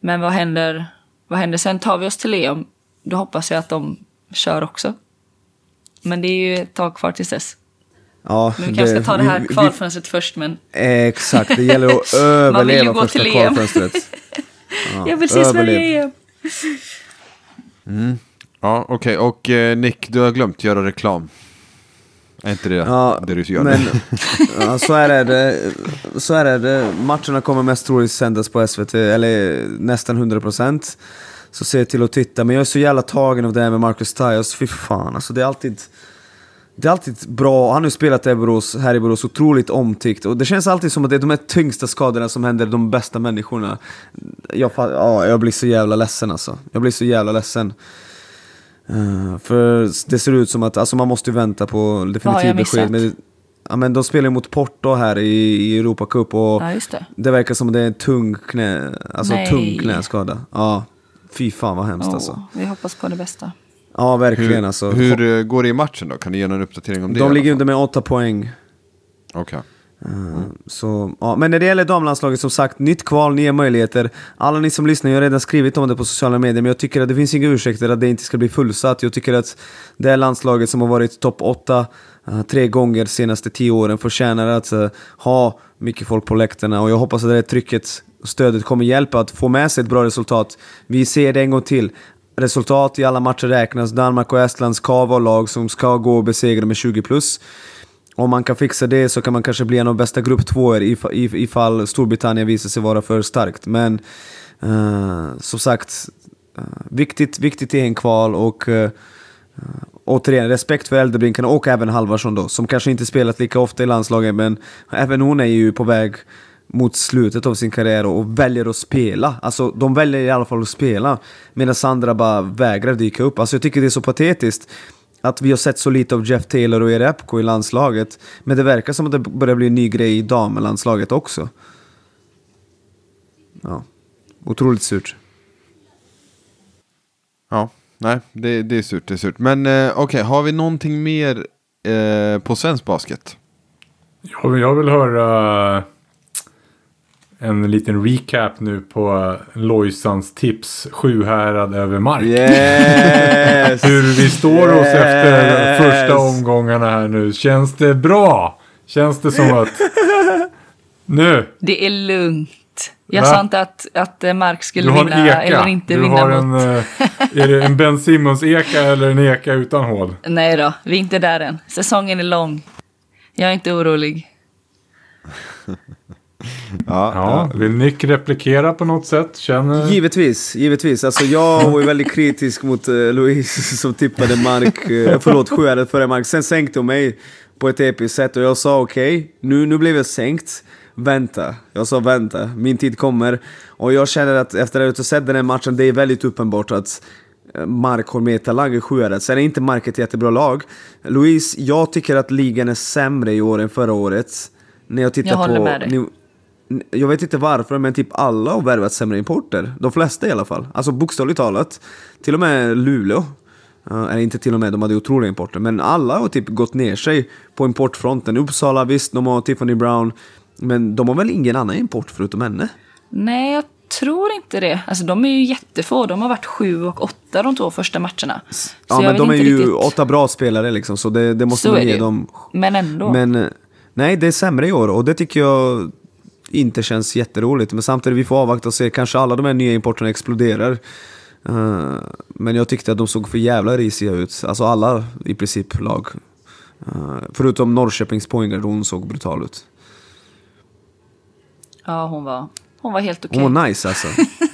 Men vad händer, vad händer sen? Tar vi oss till EM, då hoppas jag att de kör också. Men det är ju ett tag kvar tills dess. Ja, Men vi kanske ska ta det här kvalfönstret först, men Exakt, det gäller att *laughs* överleva första kvalfönstret. *laughs* jag vill se Sverige i EM. Ja, okej. Och eh, Nick, du har glömt göra reklam. Är inte det Ja, det du gör men ja, så är det. Så är det. Matcherna kommer mest troligt sändas på SVT, eller nästan 100%. Så se till att titta. Men jag är så jävla tagen av det här med Marcus Tyus. Fy fan, alltså det är alltid... Det är alltid bra, han har ju spelat i Borås, här i Borås, otroligt omtyckt. Och det känns alltid som att det är de här tyngsta skadorna som händer de bästa människorna. Jag, ja, jag blir så jävla ledsen alltså. Jag blir så jävla ledsen. Eh, för det ser ut som att, alltså man måste ju vänta på definitivt besked. Men, ja, men de spelar ju mot Porto här i, i Europa Cup och Ja, just det. det verkar som att det är en tung knä, alltså Nej. tung knäskada. Ja, fy fan vad hemskt alltså. Åh, vi hoppas på det bästa. Ja, verkligen Hur, alltså. hur eh, går det i matchen då? Kan du ge någon uppdatering om det? i de ligger under med åtta poäng. Okej. Eh, så, ja. Men när det gäller damlandslaget, som sagt, nytt kval, nya möjligheter. Alla ni som lyssnar, jag har redan skrivit om det på sociala medier, men jag tycker att det finns inga ursäkter att det inte ska bli fullsatt. Jag tycker att det här landslaget som har varit topp 8 eh, tre gånger de senaste tio åren förtjänar att eh, ha mycket folk på läktarna och jag hoppas att det här trycket och stödet kommer hjälpa att få med sig ett bra resultat. Vi ser det en gång till. Resultat i alla matcher räknas. Danmark och Estland ska vara lag som ska gå och besegra med 20 plus. Om man kan fixa det så kan man kanske bli en av bästa grupp tvåor if- if- ifall Storbritannien visar sig vara för starkt. Men uh, som sagt, uh, viktigt, viktigt i en kval och uh, återigen respekt för Eldebrinkarna och även Halvarsson då, som kanske inte spelat lika ofta i landslaget men även hon är ju på väg mot slutet av sin karriär och väljer att spela. Alltså de väljer i alla fall att spela. Medan Sandra bara vägrar dyka upp. Alltså jag tycker det är så patetiskt. Att vi har sett så lite av Jeff Taylor och Erepko i landslaget. Men det verkar som att det börjar bli en ny grej i damlandslaget också. Ja, otroligt surt. Ja, nej, det, det är surt, det är surt. Men eh, okej, har vi någonting mer eh, på svensk basket? Jag vill, jag vill höra en liten recap nu på Lojsans tips. Sjuhärad över mark. Yes! *laughs* Hur vi står oss efter första omgångarna här nu. Känns det bra? Känns det som att... Nu! Det är lugnt. Jag Va? sa inte att, att eh, Mark Du skulle har vinna eka. eller inte du vinna har mot... en, eh, Är det en Ben Simmons-eka eller en eka utan hål? *laughs* Nej då, vi är inte där än. Säsongen är lång. Jag är inte orolig. *laughs* Ja, Ja, vill Nick replikera på något sätt? Känner... Givetvis, givetvis. Alltså jag *laughs* var ju väldigt kritisk mot uh, Louise *laughs* som tippade Mark, uh, förlåt Sjuhärad före Mark. Sen sänkte hon mig på ett episkt sätt och jag sa okej, nu, nu blev jag sänkt. Vänta, jag sa vänta, min tid kommer. Och jag känner att efter att ha sett den här matchen, det är väldigt uppenbart att eh, Mark har mer talang i Sjuhärad. Sen är inte Mark ett jättebra lag. Louise, jag tycker att ligan är sämre i år än förra året. När jag tittar Jag på... med dig. ni- jag vet inte varför, men typ alla har värvat sämre importer. De flesta i alla fall. Alltså bokstavligt talat. Till och med Luleå. Uh, eller inte till och med, de hade otroliga importer. Men alla har typ gått ner sig på importfronten. Uppsala, visst, de har Tiffany Brown. Men de har väl ingen annan import förutom henne? Nej, jag tror inte det. Alltså de är ju jättefå. De har varit sju och åtta de två första matcherna. Så Ja, men de är ju riktigt- åtta bra spelare liksom, så det, det måste Så man ge dem. Men ändå. Men eh, nej, det är sämre i år och det tycker jag inte känns jätteroligt. Men samtidigt, vi får avvakta och se. Kanske alla de här nya importerna exploderar. Uh, men jag tyckte att de såg för jävla risiga ut. Alltså alla i princip lag. Uh, förutom Norrköpings poängare, hon såg brutal ut. Ja, hon var, hon var helt okej. Hon var nice alltså.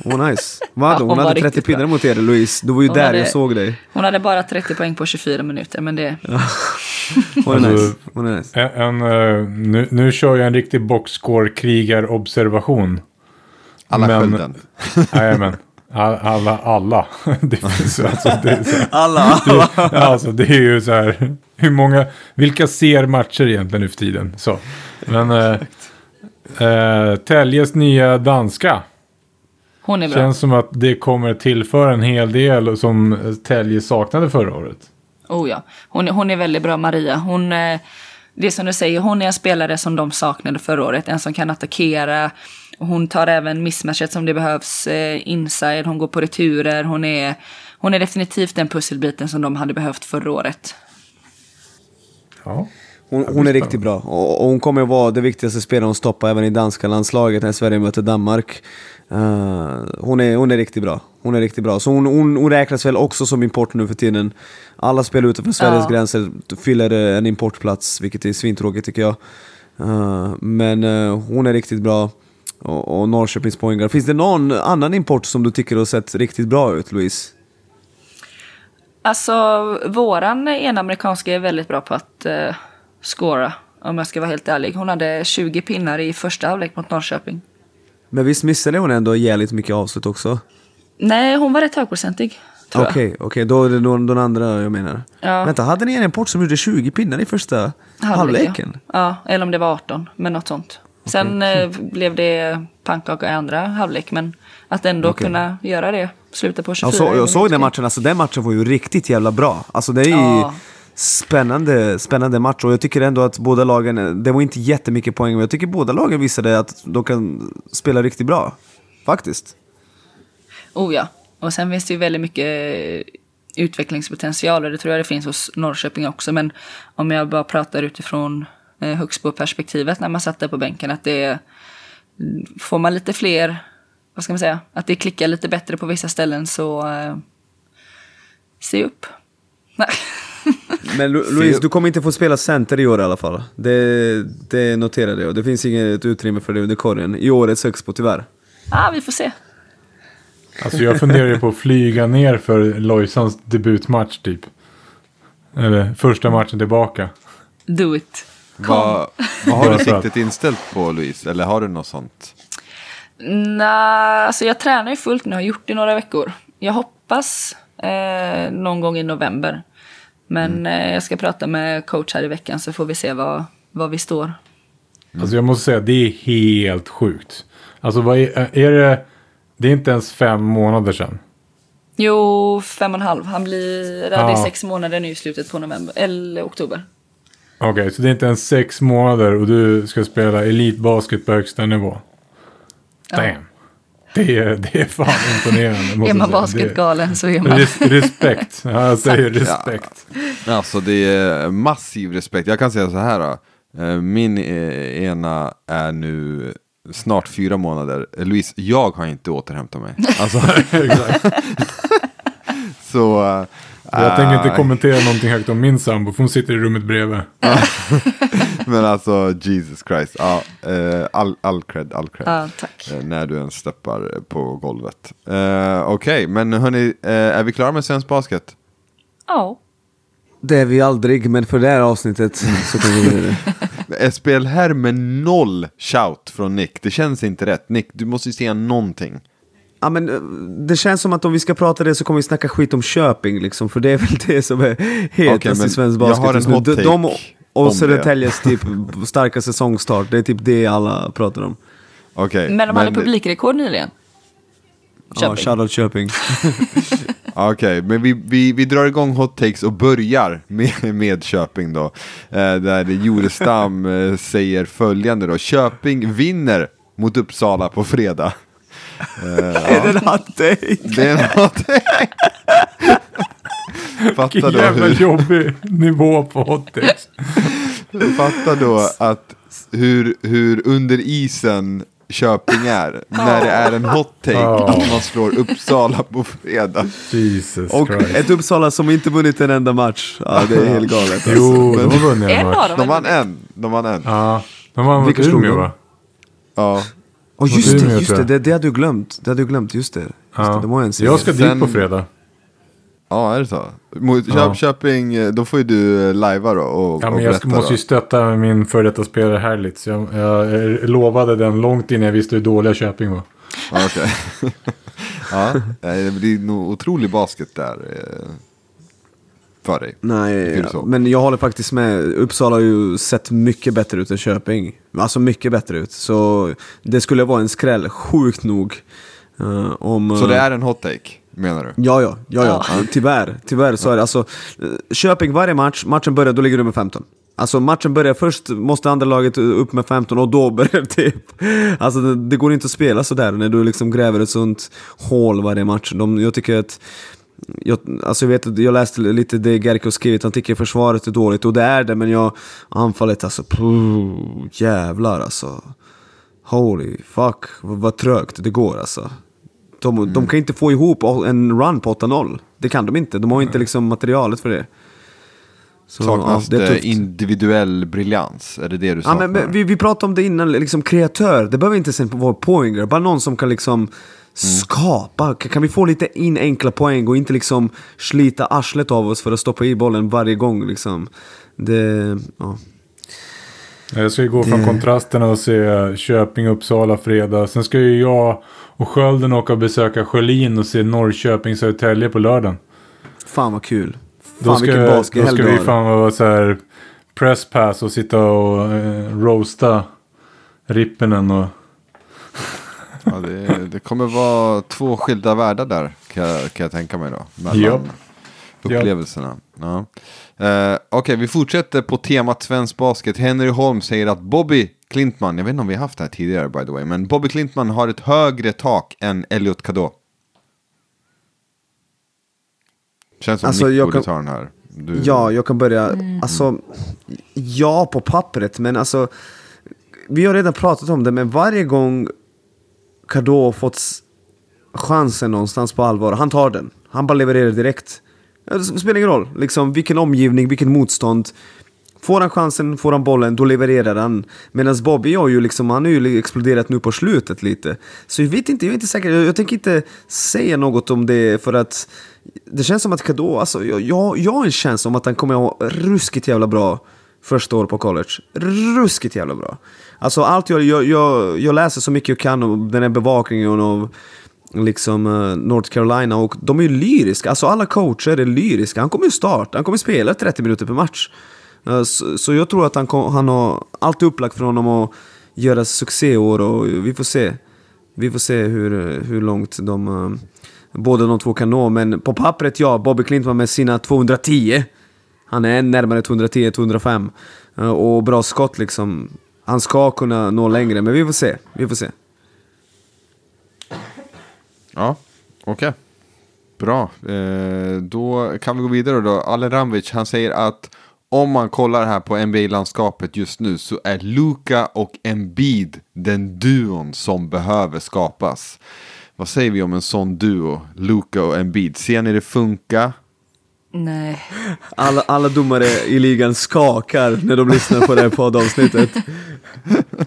Hon var nice. *laughs* Vad hade Ja, hon? hon hade 30 riktigt bra. pinnar mot er Louise. Du var ju Hon där hade- jag såg dig. Hon hade bara 30 poäng på 24 minuter, men det... Hon är Alltså- nice. Hon är nice. En, en, eh, nu, nu kör jag en riktig boxscore-krigar-observation. alla Men- skölden. *laughs* Jajamän. All- Alla, alla. *laughs* Det finns alltså, det är så här, Alla, alla. det, alltså det är ju så här. Hur många, vilka ser matcher egentligen nu för tiden? Så. Men eh, Täljes nya danska. Hon är bra. Känns som att det kommer tillföra en hel del som Tälje saknade förra året. Oh ja. Hon, är- hon är väldigt bra, Maria. Hon, eh, det är som du säger, hon är en spelare som de saknade förra året. En som kan attackera. Hon tar även mismatchet som det behövs eh, inside. Hon går på returer. Hon är, hon är definitivt den pusselbiten som de hade behövt förra året. Ja. Hon, hon är riktigt bra och, och hon kommer att vara det viktigaste spelaren att stoppa även i danska landslaget när Sverige möter Danmark. Eh, hon, är, hon är riktigt bra. Hon är riktigt bra. Så hon, hon, hon räknas väl också som import nu för tiden. Alla spel utanför Sveriges Ja. gränser fyller eh, en importplats, vilket är svintråkigt tycker jag. Eh, men eh, hon är riktigt bra. Och, och Norrköpings poängare. Finns det någon annan import som du tycker har sett riktigt bra ut, Louise? Alltså, våran ena amerikanska är väldigt bra på att scora. Om jag ska vara helt ärlig. Hon hade 20 pinnar i första halvlek mot Norrköping. Men visst missade hon ändå jävligt mycket avslut också? Nej, hon var rätt högprocentig. Okej, okej, då är det någon, den andra jag menar. Ja. Vänta, hade ni en import som gjorde 20 pinnar i första halvleken? Ja. ja, eller om det var 18, men något sånt. Sen eh, blev det pannkaka i andra halvlek, men att ändå kunna göra det, sluta på 24 Jag, så, jag såg den matchen, alltså den matchen var ju riktigt jävla bra. Alltså det är ju Ja spännande, spännande match och jag tycker ändå att båda lagen, det var inte jättemycket poäng, men jag tycker båda lagen visade att de kan spela riktigt bra. Faktiskt. Oh ja, och sen finns det ju väldigt mycket eh, utvecklingspotential och det tror jag det finns hos Norrköping också. Men om jag bara pratar utifrån eh, Högsbo-perspektivet när man satt där på bänken att det är, får man lite fler, vad ska man säga, att det klickar lite bättre på vissa ställen så eh, se upp. *laughs* Nej. *laughs* Men Lu- Louise, du kommer inte få spela center i år i alla fall. Det, det noterade jag. Det finns inget utrymme för det under korgen i årets Högsbo tyvärr. ah, vi får se. Alltså jag funderar ju på att flyga ner för Lojsans debutmatch typ. Eller första matchen tillbaka. Do it. Vad, vad har *laughs* du siktet inställt på Louise? Eller har du något sånt? Nej, alltså jag tränar ju fullt nu, har gjort det i några veckor. Jag hoppas eh, någon gång i november. Men eh, jag ska prata med coach här i veckan så får vi se vad, vad vi står. Alltså jag måste säga, det är helt sjukt. Alltså vad är, är det, det är inte ens fem månader sedan. Jo, fem och en halv. Han blir, ja. är Ja. sex månader nu i slutet på november, eller oktober. Okej, så det är inte ens sex månader och du ska spela elitbasket på högsta nivå. Damn. Det är, det är fan imponerande. måste Är man säga. basketgalen så är man... res, respekt. Ja, jag säger respekt. Alltså det är massiv respekt. Jag kan säga så här då. Eh, Min eh, ena är nu snart fyra månader. Eh, Louise, jag har inte återhämtat mig. Alltså, *laughs* *laughs* så... Jag tänker inte äh, kommentera någonting högt om min sambo, för hon sitter i rummet bredvid. *laughs* Men alltså, Jesus Christ. Ja, eh, all, all cred, all cred. Ja, tack. Eh, När du ens steppar på golvet. Eh, Okej, men hörni, är vi klara med svensk basket? Ja. Det är vi aldrig, men för det här avsnittet så kan vi göra det. SPL här med noll shout från Nick. Det känns inte rätt. Nick, du måste ju säga någonting. Ja, men eh, det känns som att om vi ska prata det så kommer vi snacka skit om Köping liksom, för det är väl *laughs* det som är hetast men i svensk jag basket har en just nu. hot De, take de om och det. Södertäljes typ *laughs* starka säsongstart, det är typ det alla pratar om. Okej. Men de hade publikrekord nyligen. Ja, Köping. shoutout Köping. *laughs* Okej, men vi, vi, vi drar igång hot takes och börjar med, med Köping då. Eh, där Jorestam eh, säger följande då. Köping vinner mot Uppsala på fredag. Är det en hot take? Det är en hot take. Fatta *laughs* Vilken då, jävla hur, jobbig nivå på hottakes. fatta då att hur, hur under isen Köping är. När det är en hot take Ja. att man slår Uppsala på fredag. Jesus Och Christ. ett Uppsala som inte vunnit en enda match. Ja, det är helt galet. Alltså. Jo, de har vunnit en match. De är- vann en. De vann en. Ja, de vann mot Umeå va? Ja. Och just det, just det, det, det hade du glömt. Det hade du glömt, just det. Just Ja. det, det. Jag ska dit Sen- på fredag. Ja, är det så? Mot Ja. Köp, Köping, eh, då får ju du eh, lajva då och, Ja, och men jag ska, måste ju stötta min före detta spelare Herlitz. Jag, jag, jag lovade den långt innan jag visste hur dåliga Köping var. Ja, okej. *laughs* ja, eh, det blir nog otrolig basket där för dig. Nej, så? men jag håller faktiskt med. Uppsala har ju sett mycket bättre ut än Köping. Alltså mycket bättre ut. Så det skulle vara en skräll, sjukt nog. eh, om, Så eh, det är en hot take, menar du? Ja, ja, ja, ja. Tyvärr, tyvärr så är det. Alltså, eh, Köping varje match, matchen börjar, då ligger du med 15. Alltså matchen börjar först, måste andra laget upp med 15 och då *laughs* börjar det typ. Alltså det, det går inte att spela sådär när du liksom gräver ett sånt hål varje match. De, jag tycker att jag, alltså jag, vet, jag läste lite det Gerko skrivit, han tycker försvaret är dåligt och det är det men jag anfallet alltså, puh, jävlar alltså. Holy fuck, vad, vad trögt det går alltså. De, Mm. de kan inte få ihop en run på 8-0. Det kan de inte, de har inte liksom materialet för det. Så, Saknas ja, det tufft. individuell briljans? Är det det du Ja, saknar? men, men vi, vi pratade om det innan, liksom kreatör. Det behöver inte vara poänger, bara någon som kan liksom skapa. Kan, vi få lite in enkla poäng och inte liksom slita arslet av oss för att stoppa i bollen varje gång liksom. Det, ja. Jag ska ju gå från kontrasterna och se Köping, Uppsala fredag. Sen ska ju jag och Skölden åka och besöka Sjölin och se Norrköping, Södertälje på lördagen. Fan vad kul. Då Fan ska, vilken då ska vi fan vara så här presspass och sitta och eh, roasta Rippenen och... Ja, det, det kommer vara två skilda världar där, kan jag, kan jag tänka mig då. Mellan Japp. upplevelserna. Ja. Eh, Okej, vi fortsätter på temat svensk basket. Henry Holm säger att Bobby Klintman, jag vet inte om vi har haft det här tidigare by the way, men Bobby Klintman har ett högre tak än Elliot Kadå. Känns som Alltså, Nick jag borde kan- ta den här. Du, Ja, jag kan börja. Alltså, ja på pappret, men alltså... Vi har redan pratat om det, men varje gång Kadå fått chansen någonstans på allvar, han tar den. Han bara levererar direkt. Det spelar ingen roll, liksom vilken omgivning, vilken motstånd. Får han chansen, får han bollen, då levererar han. Medan Bobby har ju liksom, han har ju exploderat nu på slutet lite. Så jag vet inte, jag är inte säker. Jag, jag tänker inte säga något om det för att det känns som att Kado, alltså jag, jag, jag har en känsla om att han kommer att ha ruskigt jävla bra första år på college. Ruskigt jävla bra. Alltså allt jag, jag, jag, jag läser så mycket jag kan om den här bevakningen av liksom uh, North Carolina och de är ju lyriska. Alltså alla coacher är lyriska. Han kommer ju starta, han kommer spela 30 minuter per match. Uh, så, så, jag tror att han, kom, han har allt upplagt för honom att göra succéår och vi får se. Vi får se hur, hur långt de, uh, båda de två kan nå. Men på pappret, ja, Bobby Clinton med sina 210. Han är närmare 210-205. Och bra skott liksom. Han ska kunna nå längre, men vi får se. Vi får se. Ja, okej. Okay. Bra. Eh, då kan vi gå vidare då. Ale Ramvic, han säger att om man kollar här på NBA-landskapet just nu så är Luka och Embiid den duon som behöver skapas. Vad säger vi om en sån duo, Luka och Embiid? Ser ni det funka? Nej. Alla, alla domare i ligan skakar när de lyssnar på det här poddavsnittet.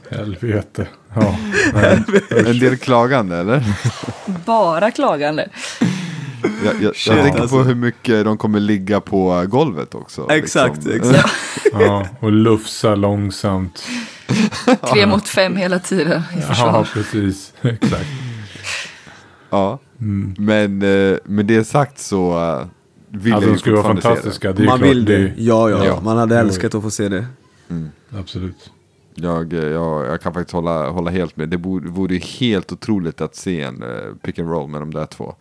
Helvete. Ja, en del klagande eller? Bara klagande. Jag, jag, jag tänker alltså. på hur mycket de kommer ligga på golvet också. Exakt, liksom. exakt. ja, och lufsa långsamt. Tre mot fem hela tiden i försvar. Ja, precis. Exakt. Ja, mm. men eh, med det sagt så eh, vill alltså, de skulle vara fantastiska. Det. man klart, vill det. det. Ja, ja, ja, man hade älskat att få se det. Mm. Absolut. Jag, jag, jag kan faktiskt hålla, hålla helt med. Det vore, vore helt otroligt att se en uh, pick and roll med de där två.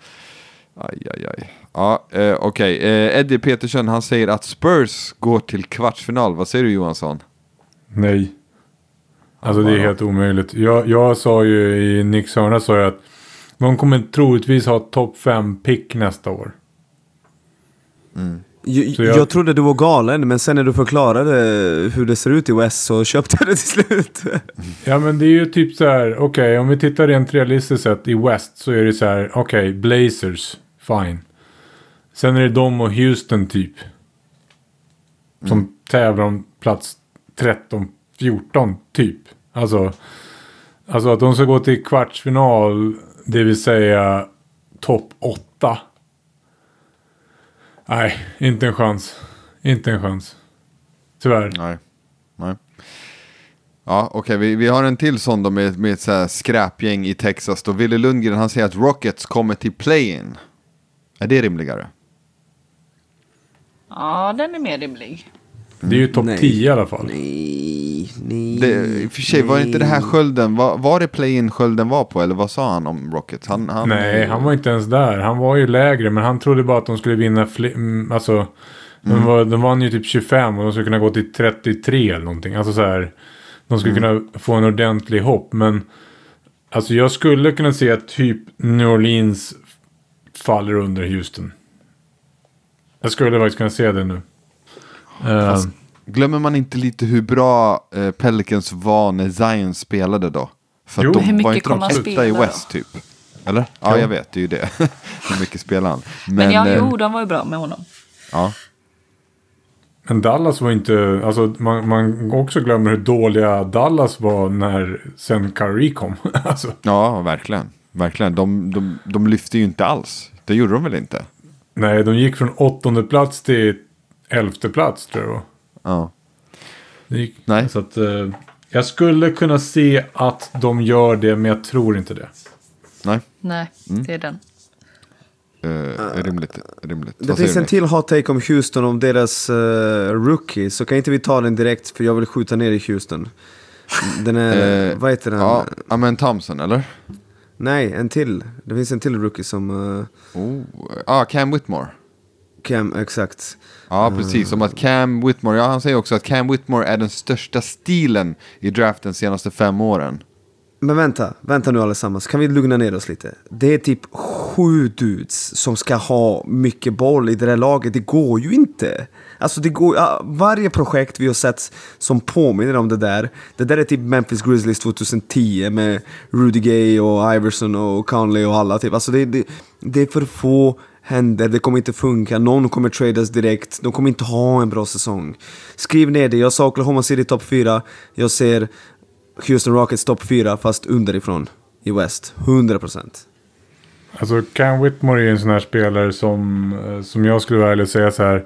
Aj, aj, aj. Ja, uh, okej. Okay. Uh, eh, Eddie Petersen, han säger att Spurs går till kvartsfinal. Vad säger du Johansson? Nej. Alltså det är helt omöjligt. Jag, jag sa ju i Nicks hörna sa jag att de kommer troligtvis ha topp 5 pick nästa år. Mm. Jag, jag... jag, trodde du var galen, men sen när du förklarade hur det ser ut i West så köpte jag det till slut. ja, men det är ju typ så här, okej, okay, om vi tittar rent realistiskt sett i West så är det så här, okej, okay, Blazers, fine. Sen är det de och Houston typ. Som mm. tävlar om plats 13, 14 typ. Alltså, alltså att de ska gå till kvartsfinal, det vill säga topp 8. Nej, inte en chans. Inte en chans. Tyvärr. Nej. Nej. Ja, okej, okay. vi, vi har en till sån då med, med ett så här skräpgäng i Texas. Då Wille Lundgren han säger att Rockets kommer till play-in. Är det rimligare? Ja, den är mer rimlig. Det är ju topp 10 i alla fall. Nej, nej. Det, I och för sig, nej. var det inte det här skölden? Var, var det play-in skölden var på? Eller vad sa han om Rockets? Han, han, nej, han var inte ens där. Han var ju lägre, men han trodde bara att de skulle vinna fler. Mm, alltså, mm. de, var, de vann ju typ 25 och de skulle kunna gå till 33 eller någonting. Alltså så här. De skulle mm. kunna få en ordentlig hopp. Men alltså jag skulle kunna se att typ New Orleans faller under Houston. Jag skulle faktiskt kunna se det nu. Fast, ehm. glömmer man inte lite hur bra eh, Pelicans var när Zion spelade då? För jo. att de var inte de etta i West typ. Eller? Ja, jo. jag vet, det är ju det. *laughs* hur mycket spelar han? Men, Men ja, jo, de var ju bra med honom. Ja. Men Dallas var inte, alltså man, man också glömmer hur dåliga Dallas var när sen Curry kom. *laughs* alltså. Ja, verkligen. Verkligen. De, de, de lyfte ju inte alls. Det gjorde de väl inte? Nej, de gick från åttonde plats till elfte plats tror jag Ja. Gick, Nej. Så att, eh, jag skulle kunna se att de gör det, men jag tror inte det. Nej. Nej, mm. det är den. Uh, rimligt, rimligt. Det finns en till hot take om Houston, om deras uh, rookie. Så kan inte vi ta den direkt, för jag vill skjuta ner i Houston. Den är, uh, vad heter den? Ja, Amen Thompson, eller? Nej, en till. Det finns en till rookie som... Uh, oh, ah, Cam Whitmore. Cam, exakt. Ja, precis. Som att Cam Whitmore, ja han säger också att Cam Whitmore är den största stilen i draften de senaste fem åren. Men vänta, vänta nu allesammans. Kan vi lugna ner oss lite? Det är typ sju dudes som ska ha mycket boll i det där laget. Det går ju inte. Alltså det går, varje projekt vi har sett som påminner om det där. Det där är typ Memphis Grizzlies 2010 med Rudy Gay och Iverson och Conley och alla. Typ. Alltså det, det, det är för få händer, det kommer inte funka, någon kommer tradas direkt, de kommer inte ha en bra säsong. Skriv ner det, jag sa Oklahoma City topp 4, jag ser Houston Rockets topp 4 fast underifrån i West, 100%. Alltså Cam Whitmore är en sån här spelare som, eh, som jag skulle vara ärlig och säga så här.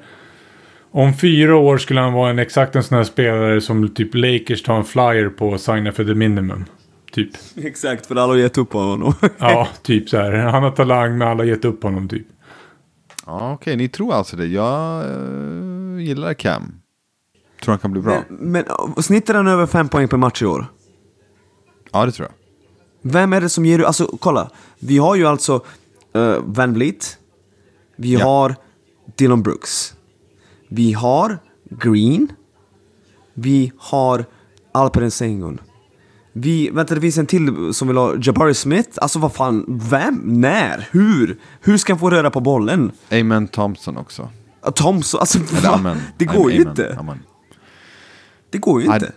Om fyra år skulle han vara en exakt en sån här spelare som typ Lakers tar en flyer på och signar för the minimum. Typ. *laughs* Exakt, för alla har gett upp på honom. Ja, typ så här. Han har talang men alla har gett upp honom typ. Ja, okej, ni tror alltså det. Jag eh, gillar Cam. Tror han kan bli bra. men, men uh, snittar han över fem poäng per match i år? Ja, det tror jag. Vem är det som ger du... Alltså kolla. Vi har ju alltså uh, Van Vliet. Vi Ja. har Dylan Brooks. Vi har Green. Vi har Alperen Sengun. Vi, vänta det finns en till som vill ha Jabari Smith. Alltså vad fan, vem? När? Hur? Hur ska han få röra på bollen? Amen Thompson också. Uh, Thompson, alltså va? amen. *laughs* Det går ju inte. amen. Det går ju inte.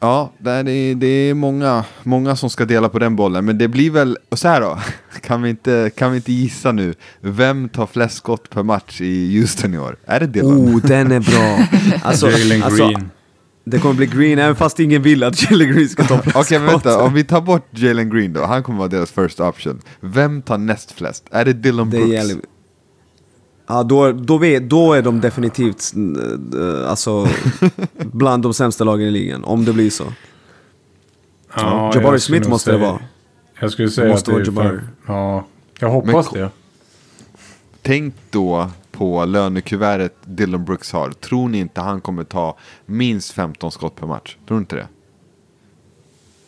Ja, det är, det är många, många som ska dela på den bollen. Men det blir väl, och så här då, *laughs* kan vi inte, kan vi inte gissa nu, vem tar flest skott per match i Houston i år? Är det Dylan? Oh, den är bra. *laughs* Alltså, Jalen alltså, Green. Det kommer bli Green även fast ingen vill att *laughs* Jalen Green ska ta flest Okej, skott. vänta, om vi tar bort Jalen Green då, han kommer vara deras first option. Vem tar näst flest? Är det Dylan Det Brooks? jävligt... Ja, då, då, vet, då är de definitivt eh, alltså, *laughs* bland de sämsta lagen i ligan, om det blir så. Ja, Jabari Smith måste det säga- vara. Jag skulle säga Måste att det är Jabari. för, Ja, jag hoppas Men- det. Tänk då på lönekuvertet Dylan Brooks har. Tror ni inte han kommer ta minst 15 skott per match? Tror ni inte det?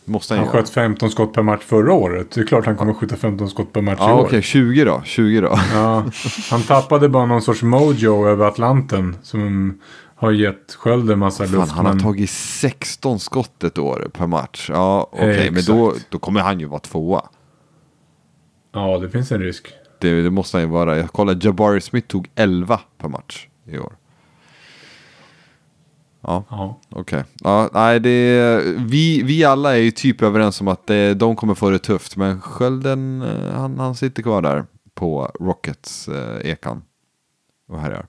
Måste han, Han göra. sköt 15 skott per match förra året. Det är klart han kommer skjuta 15 skott per match i Ja, år. okej, 20 då. 20 då. Ja, han tappade bara någon sorts mojo över Atlanten. Som har gett Sköld en massa Fan, luft. han har men- tagit 16 skott ett år per match. Ja, okej, men Exakt. då, då kommer han ju vara tvåa. Ja, det finns en risk. Det, det måste han ju vara. Jag kollade, Jabari Smith tog 11 per match i år. Ja, Ja. okej. Ja, nej, det, vi, vi alla är ju typ överens om att det, de kommer få det tufft. Men Skölden, eh, han, han sitter kvar där på Rockets eh, ekan. Och härjar.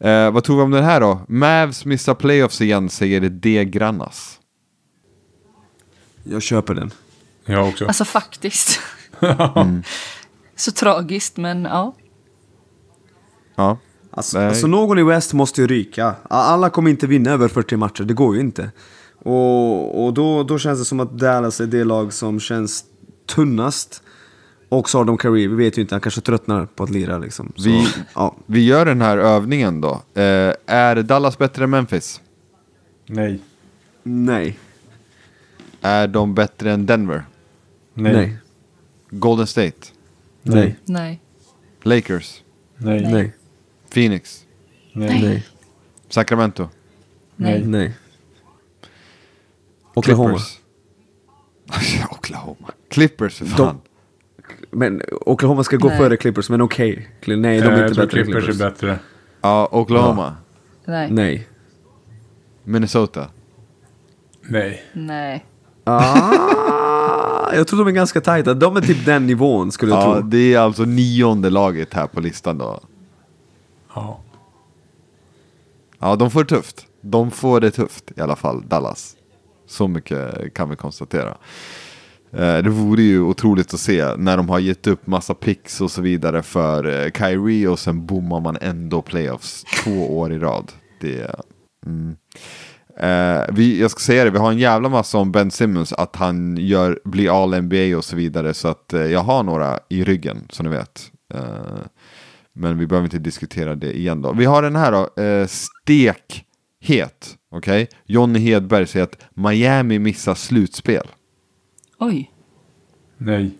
Eh, vad tror vi om den här då? Mavs missar playoffs igen, säger D. Grannas. Jag köper den. Jag också. Alltså faktiskt. *laughs* Så tragiskt, men ja. Ja, Alltså, alltså någon i West måste ju ryka. Alla kommer inte vinna över 40 matcher, det går ju inte. Och, och då, då känns det som att Dallas är det lag som känns tunnast. Och så har de Kyrie, vi vet ju inte, han kanske tröttnar på att lira liksom. Så, Vi- ja. vi gör den här övningen då. Eh, är Dallas bättre än Memphis? Nej. Nej. Är de bättre än Denver? Nej. Nej. Golden State? Nej. Nej. Lakers? Nej. Nej. Phoenix? Nej. Nej. Sacramento? Nej. Nej. Oklahoma. Oklahoma. Clippers för De- fan. Men Oklahoma ska gå Nej. före Clippers, men okej. Cl- Nej, de är Eh, jag inte bättre Clippers Clippers. är bättre. Ja, Oklahoma. Nej. Nej. Minnesota. Nej. Nej. Ah, jag tror de är ganska tajta. De är typ den nivån skulle jag Ja, tro. det är alltså nionde laget här på listan då. Ja. Ja, de får det tufft. De får det tufft i alla fall, Dallas. Så mycket kan vi konstatera. Eh, Det vore ju otroligt att se när de har gett upp massa picks och så vidare för eh, Kyrie och sen bommar man ändå playoffs två år i rad. Det, mm. Eh, vi, jag ska säga det, vi har en jävla massa om Ben Simmons, att han gör, blir all NBA och så vidare. Så att eh, jag har några i ryggen, som ni vet. Eh, men vi behöver inte diskutera det igen då. Vi har den här då, eh, stekhet. Okej? Jonny Hedberg säger att Miami missar slutspel. Oj. Nej.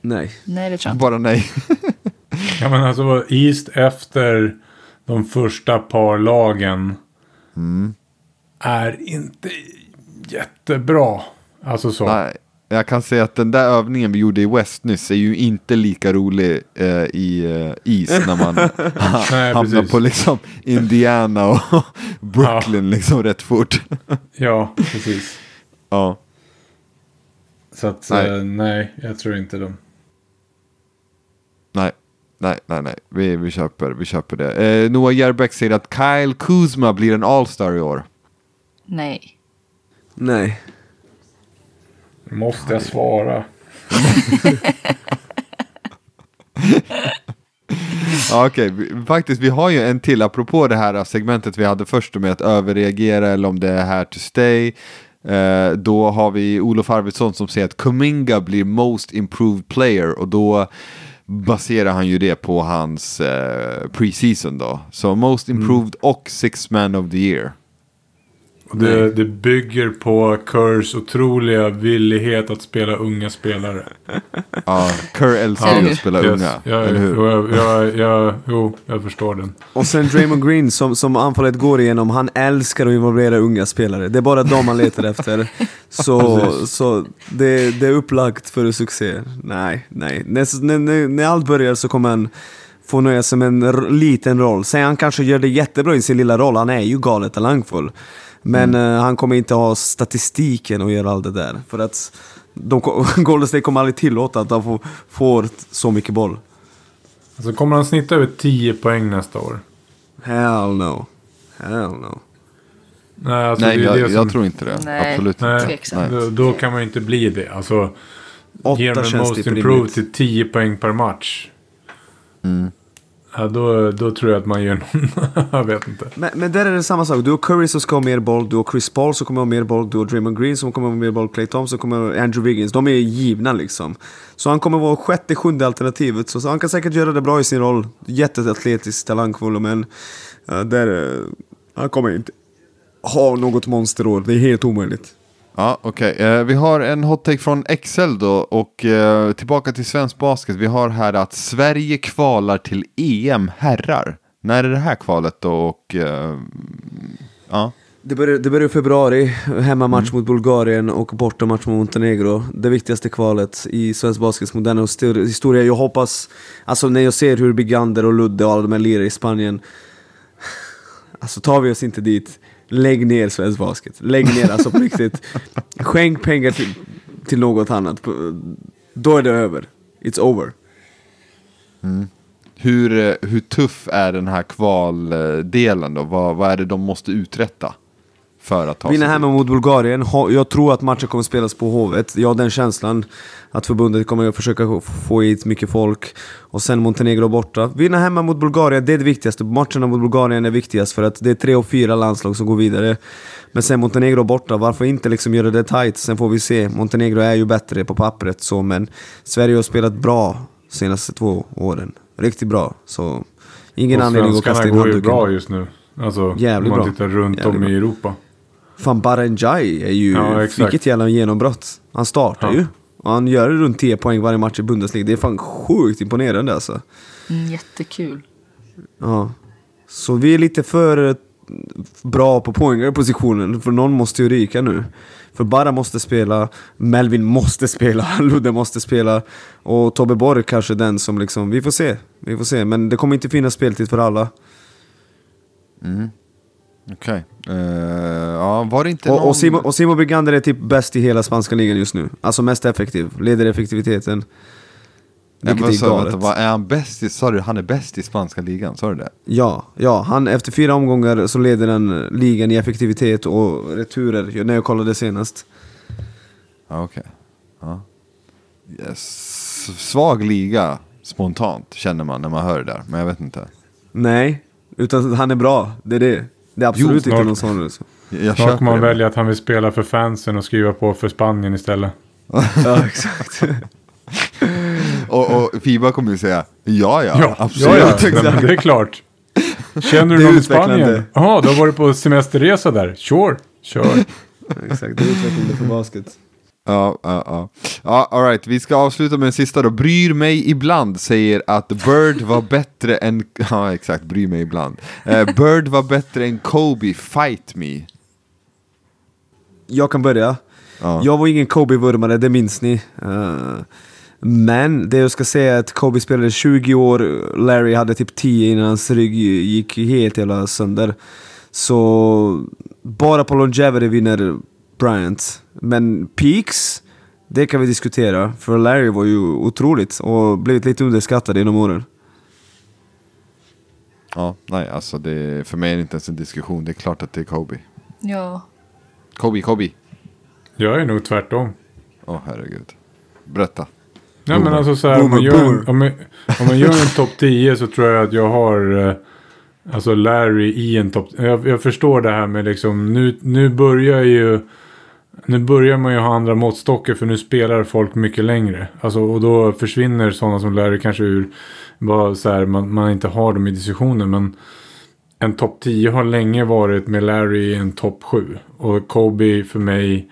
Nej. Nej, det tror jag inte. Bara nej. *laughs* Ja men alltså East efter de första par lagen är inte jättebra. Alltså så. nej. Jag kan säga att den där övningen vi gjorde i West nyss är ju inte lika rolig eh, i eh, East när man *laughs* Nej, hamnar precis. på liksom Indiana och *laughs* Brooklyn liksom rätt fort. *laughs* Ja, precis. ja. Så att Nej. nej, nej jag tror inte de. Nej, nej, nej, nej. Vi, vi, köper, vi köper det. Eh, Noah Järbeck säger att Kyle Kuzma blir en All-Star i år. Nej. Nej. Måste jag svara? Ja, okej, Vi- faktiskt vi har ju en till apropå det här segmentet vi hade först med att överreagera eller om det är här to stay. Eh, då har vi Olof Arvidsson som säger att Kuminga blir most improved player och då baserar han ju det på hans eh, preseason då. Så most improved och six man of the year. Och det, det bygger på Kurs otroliga villighet att spela unga spelare. *laughs* Ja, Kerr älskar ju att spela Yes. unga, Ja, eller hur? Jo, jag, jag, jag, jo, jag förstår den. Och sen Draymond Green som, som anfallet går igenom, han älskar att involvera unga spelare. Det är bara dem han letar efter. *laughs* Så, så det, det är upplagt för succé. Nej, nej. När, när, när, allt börjar så kommer han få nöja sig med en liten roll. Sen han kanske gör det jättebra i sin lilla roll, han är ju galet talangfull. Men eh, han kommer inte ha statistiken och göra allt det där. För att de, *laughs* Golden State kommer aldrig tillåta att han får, får så mycket boll. Alltså kommer han snitta över 10 poäng nästa år? Hell no. Hell no. Nej, alltså Nej, jag, det jag som, tror inte det. Nej. Absolut Nej. Då, då kan man inte bli det. Alltså, Åtta ger man most lite improved till 10 poäng per match. Mm. Ja, då, då tror jag att man gör någon... *laughs* jag vet inte. Men, men där är det samma sak. Du har Curry som ska ha mer boll, du har Chris Paul som kommer ha mer boll, du har Draymond Green som kommer ha mer boll, Clay Thompson kommer ha Andrew Wiggins. De är givna liksom. Så han kommer vara sjätte, sjunde alternativet. Så, så han kan säkert göra det bra i sin roll. Jätteatletisk, talangfull, men uh, där, uh, han kommer inte ha något monsterår. Det är helt omöjligt. Ja, okej. Eh, vi har en hot take från Excel då och eh, tillbaka till svensk basket. Vi har här att Sverige kvalar till EM herrar. När är det här kvalet då? Och, eh, ja. Det börjar, det börjar i februari, hemmamatch mot Bulgarien och bortamatch mot Montenegro. Det viktigaste kvalet i svensk baskets moderna histor- historia. Jag hoppas, alltså när jag ser hur Bigander och Ludde och alla de här lirar i Spanien. Alltså tar vi oss inte dit, lägg ner svensk basket. Lägg ner alltså på riktigt. Skänk pengar till, till något annat. Då är det över. It's over. Mm. hur, eh, hur tuff är den här kvaldelen eh, då? Vad, vad är det de måste uträtta? För att ta Vinna hemma mot Bulgarien. Jag tror att matchen kommer spelas på Hovet. Jag har den känslan att förbundet kommer att försöka få hit mycket folk. Och sen Montenegro borta. Vinna hemma mot Bulgarien, det är det viktigaste. Matcherna mot Bulgarien är viktigast för att det är tre och fyra landslag som går vidare. Men sen Montenegro borta, varför inte liksom göra det tight? Sen får vi se. Montenegro är ju bättre på pappret så, men Sverige har spelat bra de senaste två åren. Riktigt bra. Så ingen Och anledning att kasta in går ju handduken. bra just nu. Alltså, Jävligt om man bra. tittar runt Jävligt om i bra. Europa. Fan Barenjai är ju, Ja, vilket jävla genombrott. Han startar Ja. ju. Och han gör runt 10 poäng varje match i Bundesliga. Det är fan sjukt imponerande alltså. Mm, jättekul. Ja. Så vi är lite för eh, bra på poängare-positionen, för någon måste ju ryka nu. För Bara måste spela, Melvin måste spela, *laughs* Ludde måste spela och Tobbe Borg kanske den som liksom, vi får se. Vi får se, men det kommer inte finnas speltid för alla. Okej. Eh, ja, var det inte Och, någon... och, Simon, och Simon Brigander är typ bäst i hela spanska ligan just nu. Alltså mest effektiv, leder effektiviteten. Nej, Vilket men är så, galet. vänta, vad är han bäst i? Sa du han är bäst i spanska ligan? Sa du det? Ja, ja, han efter fyra omgångar så leder han ligan i effektivitet och returer, när jag kollade senast. Ja, okej. Ja. Yes. Svag liga, spontant, känner man när man hör det där. Men jag vet inte. Nej, utan han är bra, det är det. Det är absolut inte snart- någon sån. Liksom. Jag, Snart kommer man det. välja att han vill spela för fansen och skriva på för Spanien istället. *laughs* Ja, exakt. *laughs* Och, och Fiba kommer ju säga ja, ja, Ja, absolut. ja, ja. *laughs* exakt. Nej, det är klart. Känner du någon i. Spanien? Jaha, du har varit på semesterresa där. Sure, kör. exakt, det är utvecklande för basket. Ja, ja, ja. ja all right. Vi ska avsluta med en sista då. Bryr mig ibland säger att Bird var bättre än... *laughs* Ja, exakt. Bryr mig ibland. Eh, Bird var bättre än Kobe, fight me. Jag kan börja. Ja. Jag var ingen Kobe-vurmare, det minns ni. Eh, men det jag ska säga är att Kobe spelade 20 år, Larry hade typ 10 innan hans rygg gick helt jävla sönder. Så bara på longevity vinner Bryant. Men peaks, det kan vi diskutera. För Larry var ju otroligt och blivit lite underskattad genom åren. Ja, nej, alltså det, för mig är det inte ens en diskussion. Det är klart att det är Kobe. Ja. Kobe, Kobe. Jag är nog tvärtom. Åh herregud. Berätta. Ja, men alltså så här, om, man gör en, om, man, om man gör en topp 10 så tror jag att jag har eh, alltså Larry i en topp. Jag, jag förstår det här med liksom nu, nu börjar ju nu börjar man ju ha andra måttstockar för nu spelar folk mycket längre. Alltså, och då försvinner sådana som Larry kanske ur bara så här, man, man inte har dem i diskussionen. Men en topp 10 har länge varit med Larry i en topp 7. Och Kobe för mig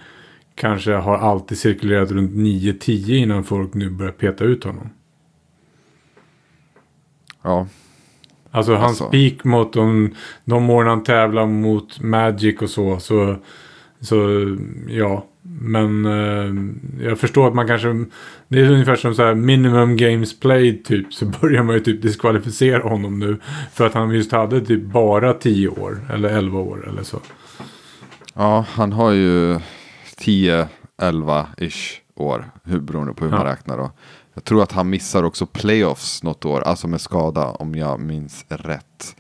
kanske har alltid cirkulerat runt 9-10 innan folk nu börjar peta ut honom. Ja, Alltså hans Alltså. peak mot de, de åren han tävlar mot Magic och så. Så, så ja. Men eh, jag förstår att man kanske... Det är ungefär som så här minimum games played typ. Så *laughs* börjar man ju typ diskvalificera honom nu. För att han just hade typ bara 10 år. Eller 11 år eller så. ja han har ju 10-11-ish år. Hur, beroende på hur man Ja. räknar då. Jag tror att han missar också playoffs något år. Alltså med skada om jag minns rätt.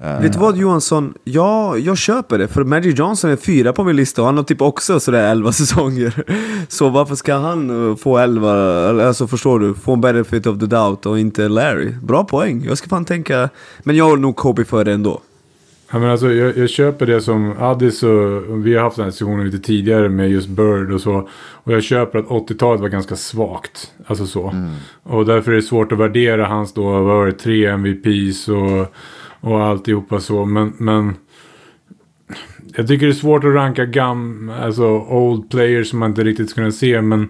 Eh, Vet du vad Johansson? Ja, jag köper det. För Magic Johnson är fyra på min lista och han har typ också sådär 11 *laughs* säsonger. Så varför ska han eh, få 11, eller alltså förstår du? Få en benefit of the doubt och inte Larry. Bra poäng. Jag ska fan tänka... Men jag håller nog Kobe för det ändå. Ja, men alltså, jag, jag köper det som Addis och vi har haft den här diskussionen lite tidigare med just Bird och så. Och jag köper att 80-talet var ganska svagt. Alltså så. Och därför är det svårt att värdera hans då, vad var det, tre MVPs och, och alltihopa så. Men, men jag tycker det är svårt att ranka gam, alltså old players som man inte riktigt skulle kunna se. Men,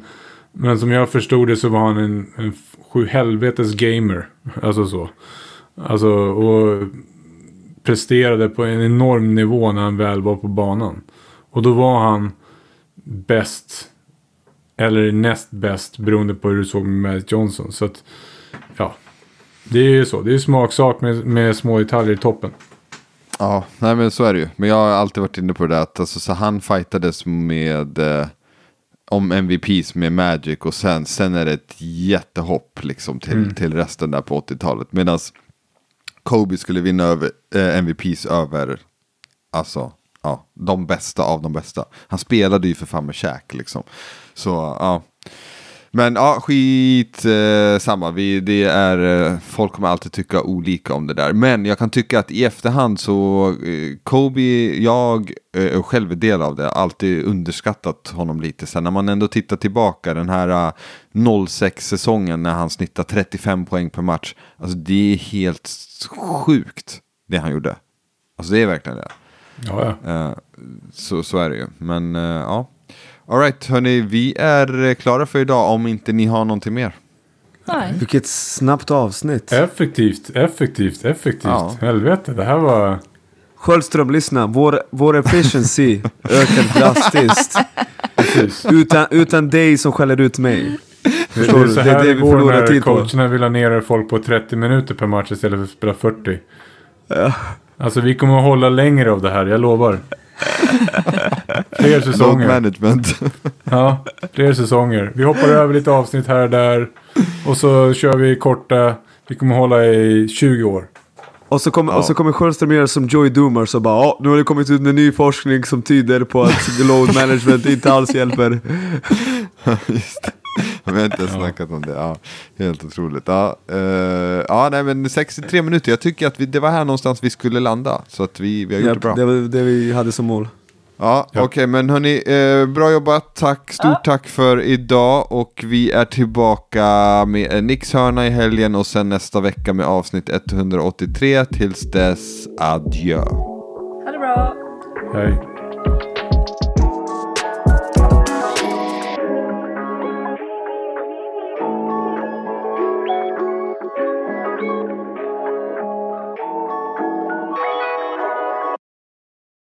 men som jag förstod det så var han en, en sju helvetes gamer. Alltså så. Alltså, och presterade på en enorm nivå när han väl var på banan. Och då var han bäst. Eller näst bäst beroende på hur du såg med Magic Johnson. Så att. Det är ju så. Det är ju smaksak med, med små detaljer i toppen. Ja, nej men så är det ju. Men jag har alltid varit inne på det där att alltså, så han fightades med eh, om MVPs med Magic och sen, sen är det ett jättehopp liksom till, till resten där på 80-talet. Medan Kobe skulle vinna över, eh, MVPs över alltså, ja, de bästa av de bästa. Han spelade ju för fan med Shaq liksom. Så ja. Men ja, skit eh, samma. Vi, det är, eh, folk kommer alltid tycka olika om det där. Men jag kan tycka att i efterhand så, eh, Kobe, jag eh, är själv del av det, alltid underskattat honom lite. Sen när man ändå tittar tillbaka, den här eh, 06-säsongen när han snittar 35 poäng per match. Alltså det är helt sjukt det han gjorde. Alltså det är verkligen det. Ja, ja. Eh, så, så är det ju. Men eh, ja. Alright, hörni, vi är eh, klara för idag om inte ni har någonting mer. Nej. Vilket snabbt avsnitt. Effektivt, effektivt, effektivt. Ja. Helvete, det här var... Sköldström, lyssna. Vår, vår efficiency *laughs* ökar drastiskt. Utan, utan dig som skäller ut mig. Det, är så här det det vi går förlorar när tid på. coacherna vill ha ner folk på 30 minuter per match istället för att spela 40. Ja. Alltså vi kommer att hålla längre av det här, jag lovar. *laughs* Fler säsonger. management. *laughs* Ja, fler säsonger. Vi hoppar över lite avsnitt här och där. Och så kör vi korta. Vi kommer hålla i 20 år. Och så kommer, Ja. och så kommer Sjöström göra som Joey Doomer så bara "Ja, nu har det kommit ut med ny forskning som tyder på att *laughs* load management inte alls hjälper. Just det. *laughs* Vi har inte ens snackat om det. Ja, helt otroligt. Ja, eh, ja nej, men 63 minuter. Jag tycker att vi, det var här någonstans vi skulle landa. Så att vi, vi har gjort Japp, det bra. det var det vi hade som mål. Ja, Ja. okej, men hörni, eh, bra jobbat. Tack, stort Ja. tack för idag. Och vi är tillbaka med Nix hörna i helgen och sen nästa vecka med avsnitt 183. Tills dess, adjö. Ha det bra. Hej.